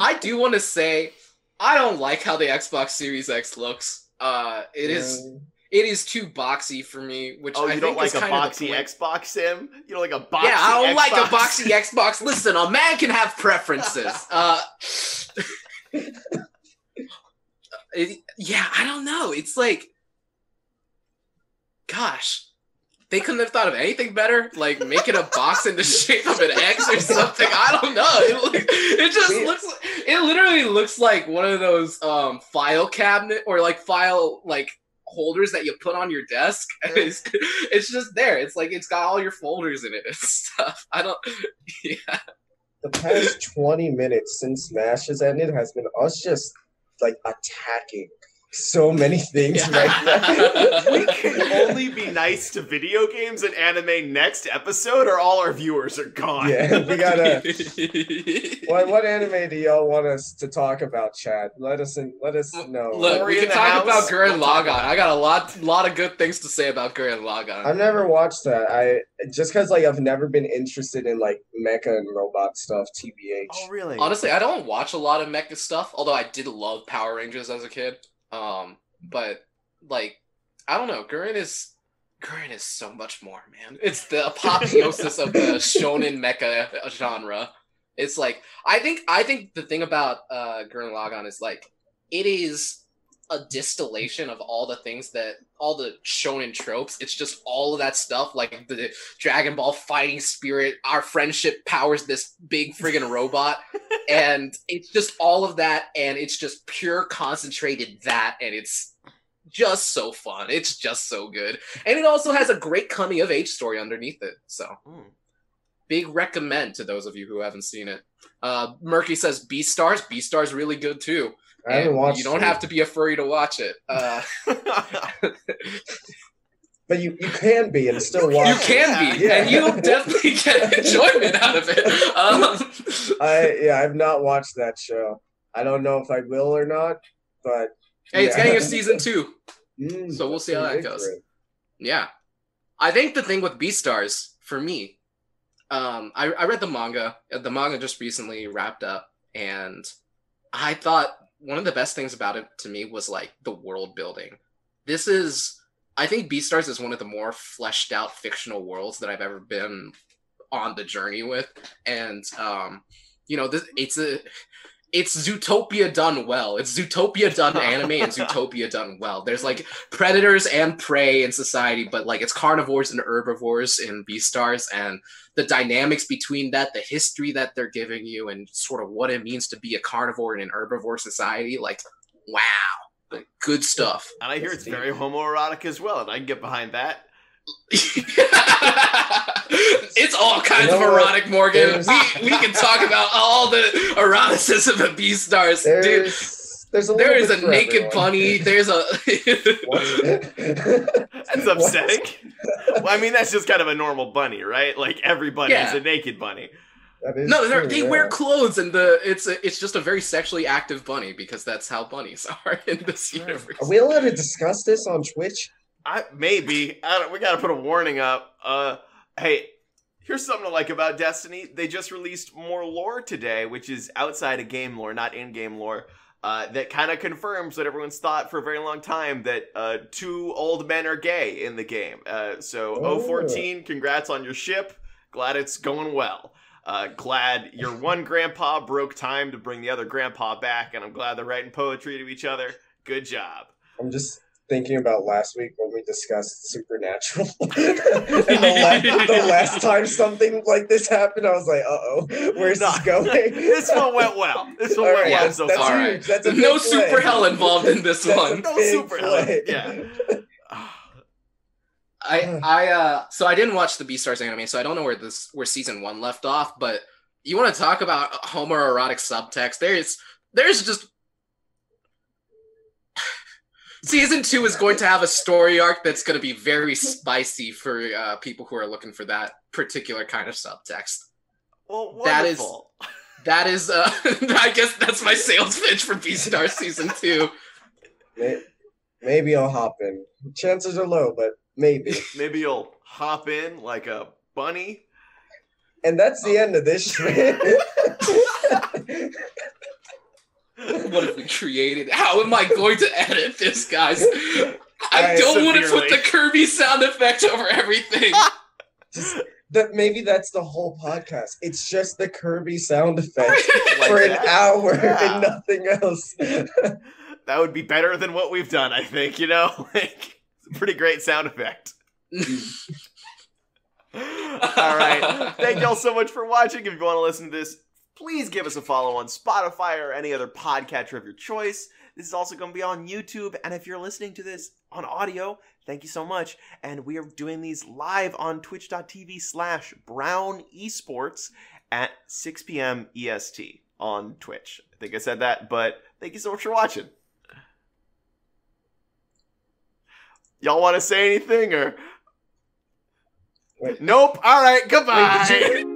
Speaker 2: i do want to say i don't like how the xbox series x looks Uh, it is
Speaker 3: Um,
Speaker 2: it is too boxy for me. Which
Speaker 1: Oh,
Speaker 2: I
Speaker 1: you
Speaker 2: think
Speaker 1: don't like a
Speaker 2: kind of the
Speaker 1: boxy. Xbox sim? You don't like a boxy
Speaker 2: Yeah, I don't like a boxy Xbox. Listen, a man can have preferences. Uh, it- yeah, I don't know. It's like, gosh, they couldn't have thought of anything better, like making a box in the shape of an X or something. I don't know. It, look, it just looks. It literally looks like one of those um, file cabinet or like file like holders that you put on your desk. It's, it's just there. It's like it's got all your folders in it and stuff. I don't. Yeah.
Speaker 3: the past 20 minutes since Smash has ended has been us just like attacking so many things right now.
Speaker 1: we can only be nice to video games and anime next episode, or all our viewers are gone.
Speaker 3: yeah, we gotta. What, what anime do y'all want us to talk about, Chad? Let us in, let us know.
Speaker 2: Look, we can talk
Speaker 1: house,
Speaker 2: about Gurren
Speaker 1: we'll
Speaker 2: Lagann. I got a lot, lot of good things to say about Gurren Lagann.
Speaker 3: I've never watched that. I just because like I've never been interested in like mecha and robot stuff. Tbh.
Speaker 1: Oh, really?
Speaker 2: Honestly, I don't watch a lot of mecha stuff, although I did love Power Rangers as a kid. Um, but like, I don't know, Gurren is Gurren is so much more, man. It's the apotheosis of the shonen mecha genre. It's like I think I think the thing about uh Gurren Lagann is like it is a distillation of all the things that all the shonen tropes. It's just all of that stuff, like the Dragon Ball fighting spirit. Our friendship powers this big friggin' robot, and it's just all of that, and it's just pure concentrated that, and it's just so fun. It's just so good, and it also has a great coming of age story underneath it. So
Speaker 1: Mm.
Speaker 2: big recommend to those of you who haven't seen it. Uh, Murky says Beastars. B stars really good too.
Speaker 3: I haven't watched.
Speaker 2: You don't
Speaker 3: it,
Speaker 2: have to be a furry to watch it. Uh,
Speaker 3: but you you can be and still watch.
Speaker 2: you
Speaker 3: it.
Speaker 2: can be,
Speaker 3: Yeah.
Speaker 2: and you'll definitely get enjoyment out of it. Um,
Speaker 3: I yeah, I've not watched that show. I don't know if I will or not, but
Speaker 2: hey, it's getting a season two.
Speaker 3: Mm,
Speaker 2: So we'll see how that goes. Yeah, I think the thing with Beastars for me, um, I, I read the manga. The manga just recently wrapped up, and I thought one of the best things about it to me was like the world building. This is, I think, Beastars is one of the more fleshed out fictional worlds that I've ever been on the journey with, and um, you know, this it's a. It's Zootopia done well. It's Zootopia done anime and Zootopia done well. There's like predators and prey in society, but like it's carnivores and herbivores in Beastars, and the dynamics between that, the history that they're giving you, and sort of what it means to be a carnivore in an herbivore society. Like, wow, like, good stuff.
Speaker 1: and I hear it's very homoerotic as well, and I can get behind that.
Speaker 2: it's all kinds
Speaker 3: You know
Speaker 2: of
Speaker 3: what?
Speaker 2: erotic, Morgan.
Speaker 3: There's-
Speaker 2: We, we can talk about all the eroticism of Beastars, dude.
Speaker 3: There's there's a
Speaker 2: There
Speaker 3: little
Speaker 2: is
Speaker 3: bit
Speaker 2: a naked
Speaker 3: everyone.
Speaker 2: bunny. There's a
Speaker 1: That's upsetting. well, I mean, that's just kind of a normal bunny, right? Like every bunny is a naked bunny.
Speaker 3: That is
Speaker 2: no, they're-
Speaker 3: true,
Speaker 2: they
Speaker 3: yeah.
Speaker 2: wear clothes, and the it's a, it's just a very sexually active bunny because that's how bunnies are in this universe.
Speaker 3: Are we allowed to discuss this on Twitch?
Speaker 1: I maybe. I don't, we got to put a warning up. Uh, hey, here's something to like about Destiny. They just released more lore today, which is outside of game lore, not in-game lore. Uh, that kind of confirms what everyone's thought for a very long time that uh, two old men are gay in the game. Uh, so,
Speaker 3: Oh.
Speaker 1: 014, congrats on your ship. Glad it's going well. Uh, glad your one grandpa broke time to bring the other grandpa back, and I'm glad they're writing poetry to each other. Good job.
Speaker 3: I'm just thinking about last week when we discussed Supernatural. and the, la- the last time something like this happened, I was like, uh oh, where's
Speaker 1: No.
Speaker 3: this going?
Speaker 1: this one went well. This one
Speaker 3: All
Speaker 1: went
Speaker 3: right,
Speaker 1: well
Speaker 2: yeah,
Speaker 1: so
Speaker 3: that's
Speaker 1: far.
Speaker 3: Huge. That's a
Speaker 2: no
Speaker 3: big play.
Speaker 2: super hell involved in this one.
Speaker 1: No
Speaker 3: big
Speaker 1: super hell, yeah.
Speaker 2: I I uh so I didn't watch the Beastars anime, so I don't know where this where season one left off. But you want to talk about homoerotic subtext? There's there's just season two is going to have a story arc that's going to be very spicy for uh, people who are looking for that particular kind of subtext.
Speaker 1: Well,
Speaker 2: That is-
Speaker 1: wonderful.
Speaker 2: That is, uh, I guess that's my sales pitch for Beastars season two.
Speaker 3: Maybe I'll hop in. Chances are low, but maybe.
Speaker 1: Maybe you'll hop in like a bunny.
Speaker 3: And that's the end of this shit.
Speaker 2: what have we created? How am I going to edit this, guys? I
Speaker 3: I
Speaker 2: don't want to put the Kirby sound effect over everything.
Speaker 3: Just that maybe that's the whole podcast. It's just the Kirby sound effect
Speaker 1: Like
Speaker 3: for an
Speaker 1: that?
Speaker 3: hour
Speaker 1: Yeah.
Speaker 3: and nothing else.
Speaker 1: That would be better than what we've done, I think, you know? Like, it's a pretty great sound effect. all right. Thank y'all so much for watching. If you want to listen to this, please give us a follow on Spotify or any other podcatcher of your choice. This is also going to be on YouTube. And if you're listening to this on audio, thank you so much. And we are doing these live on twitch.tv slash brown esports at 6 p.m. EST on Twitch. I think I said that, but thank you so much for watching. Y'all want to say anything or?
Speaker 3: Wait.
Speaker 1: Nope. All right.
Speaker 3: Wait,
Speaker 1: Goodbye.
Speaker 3: you-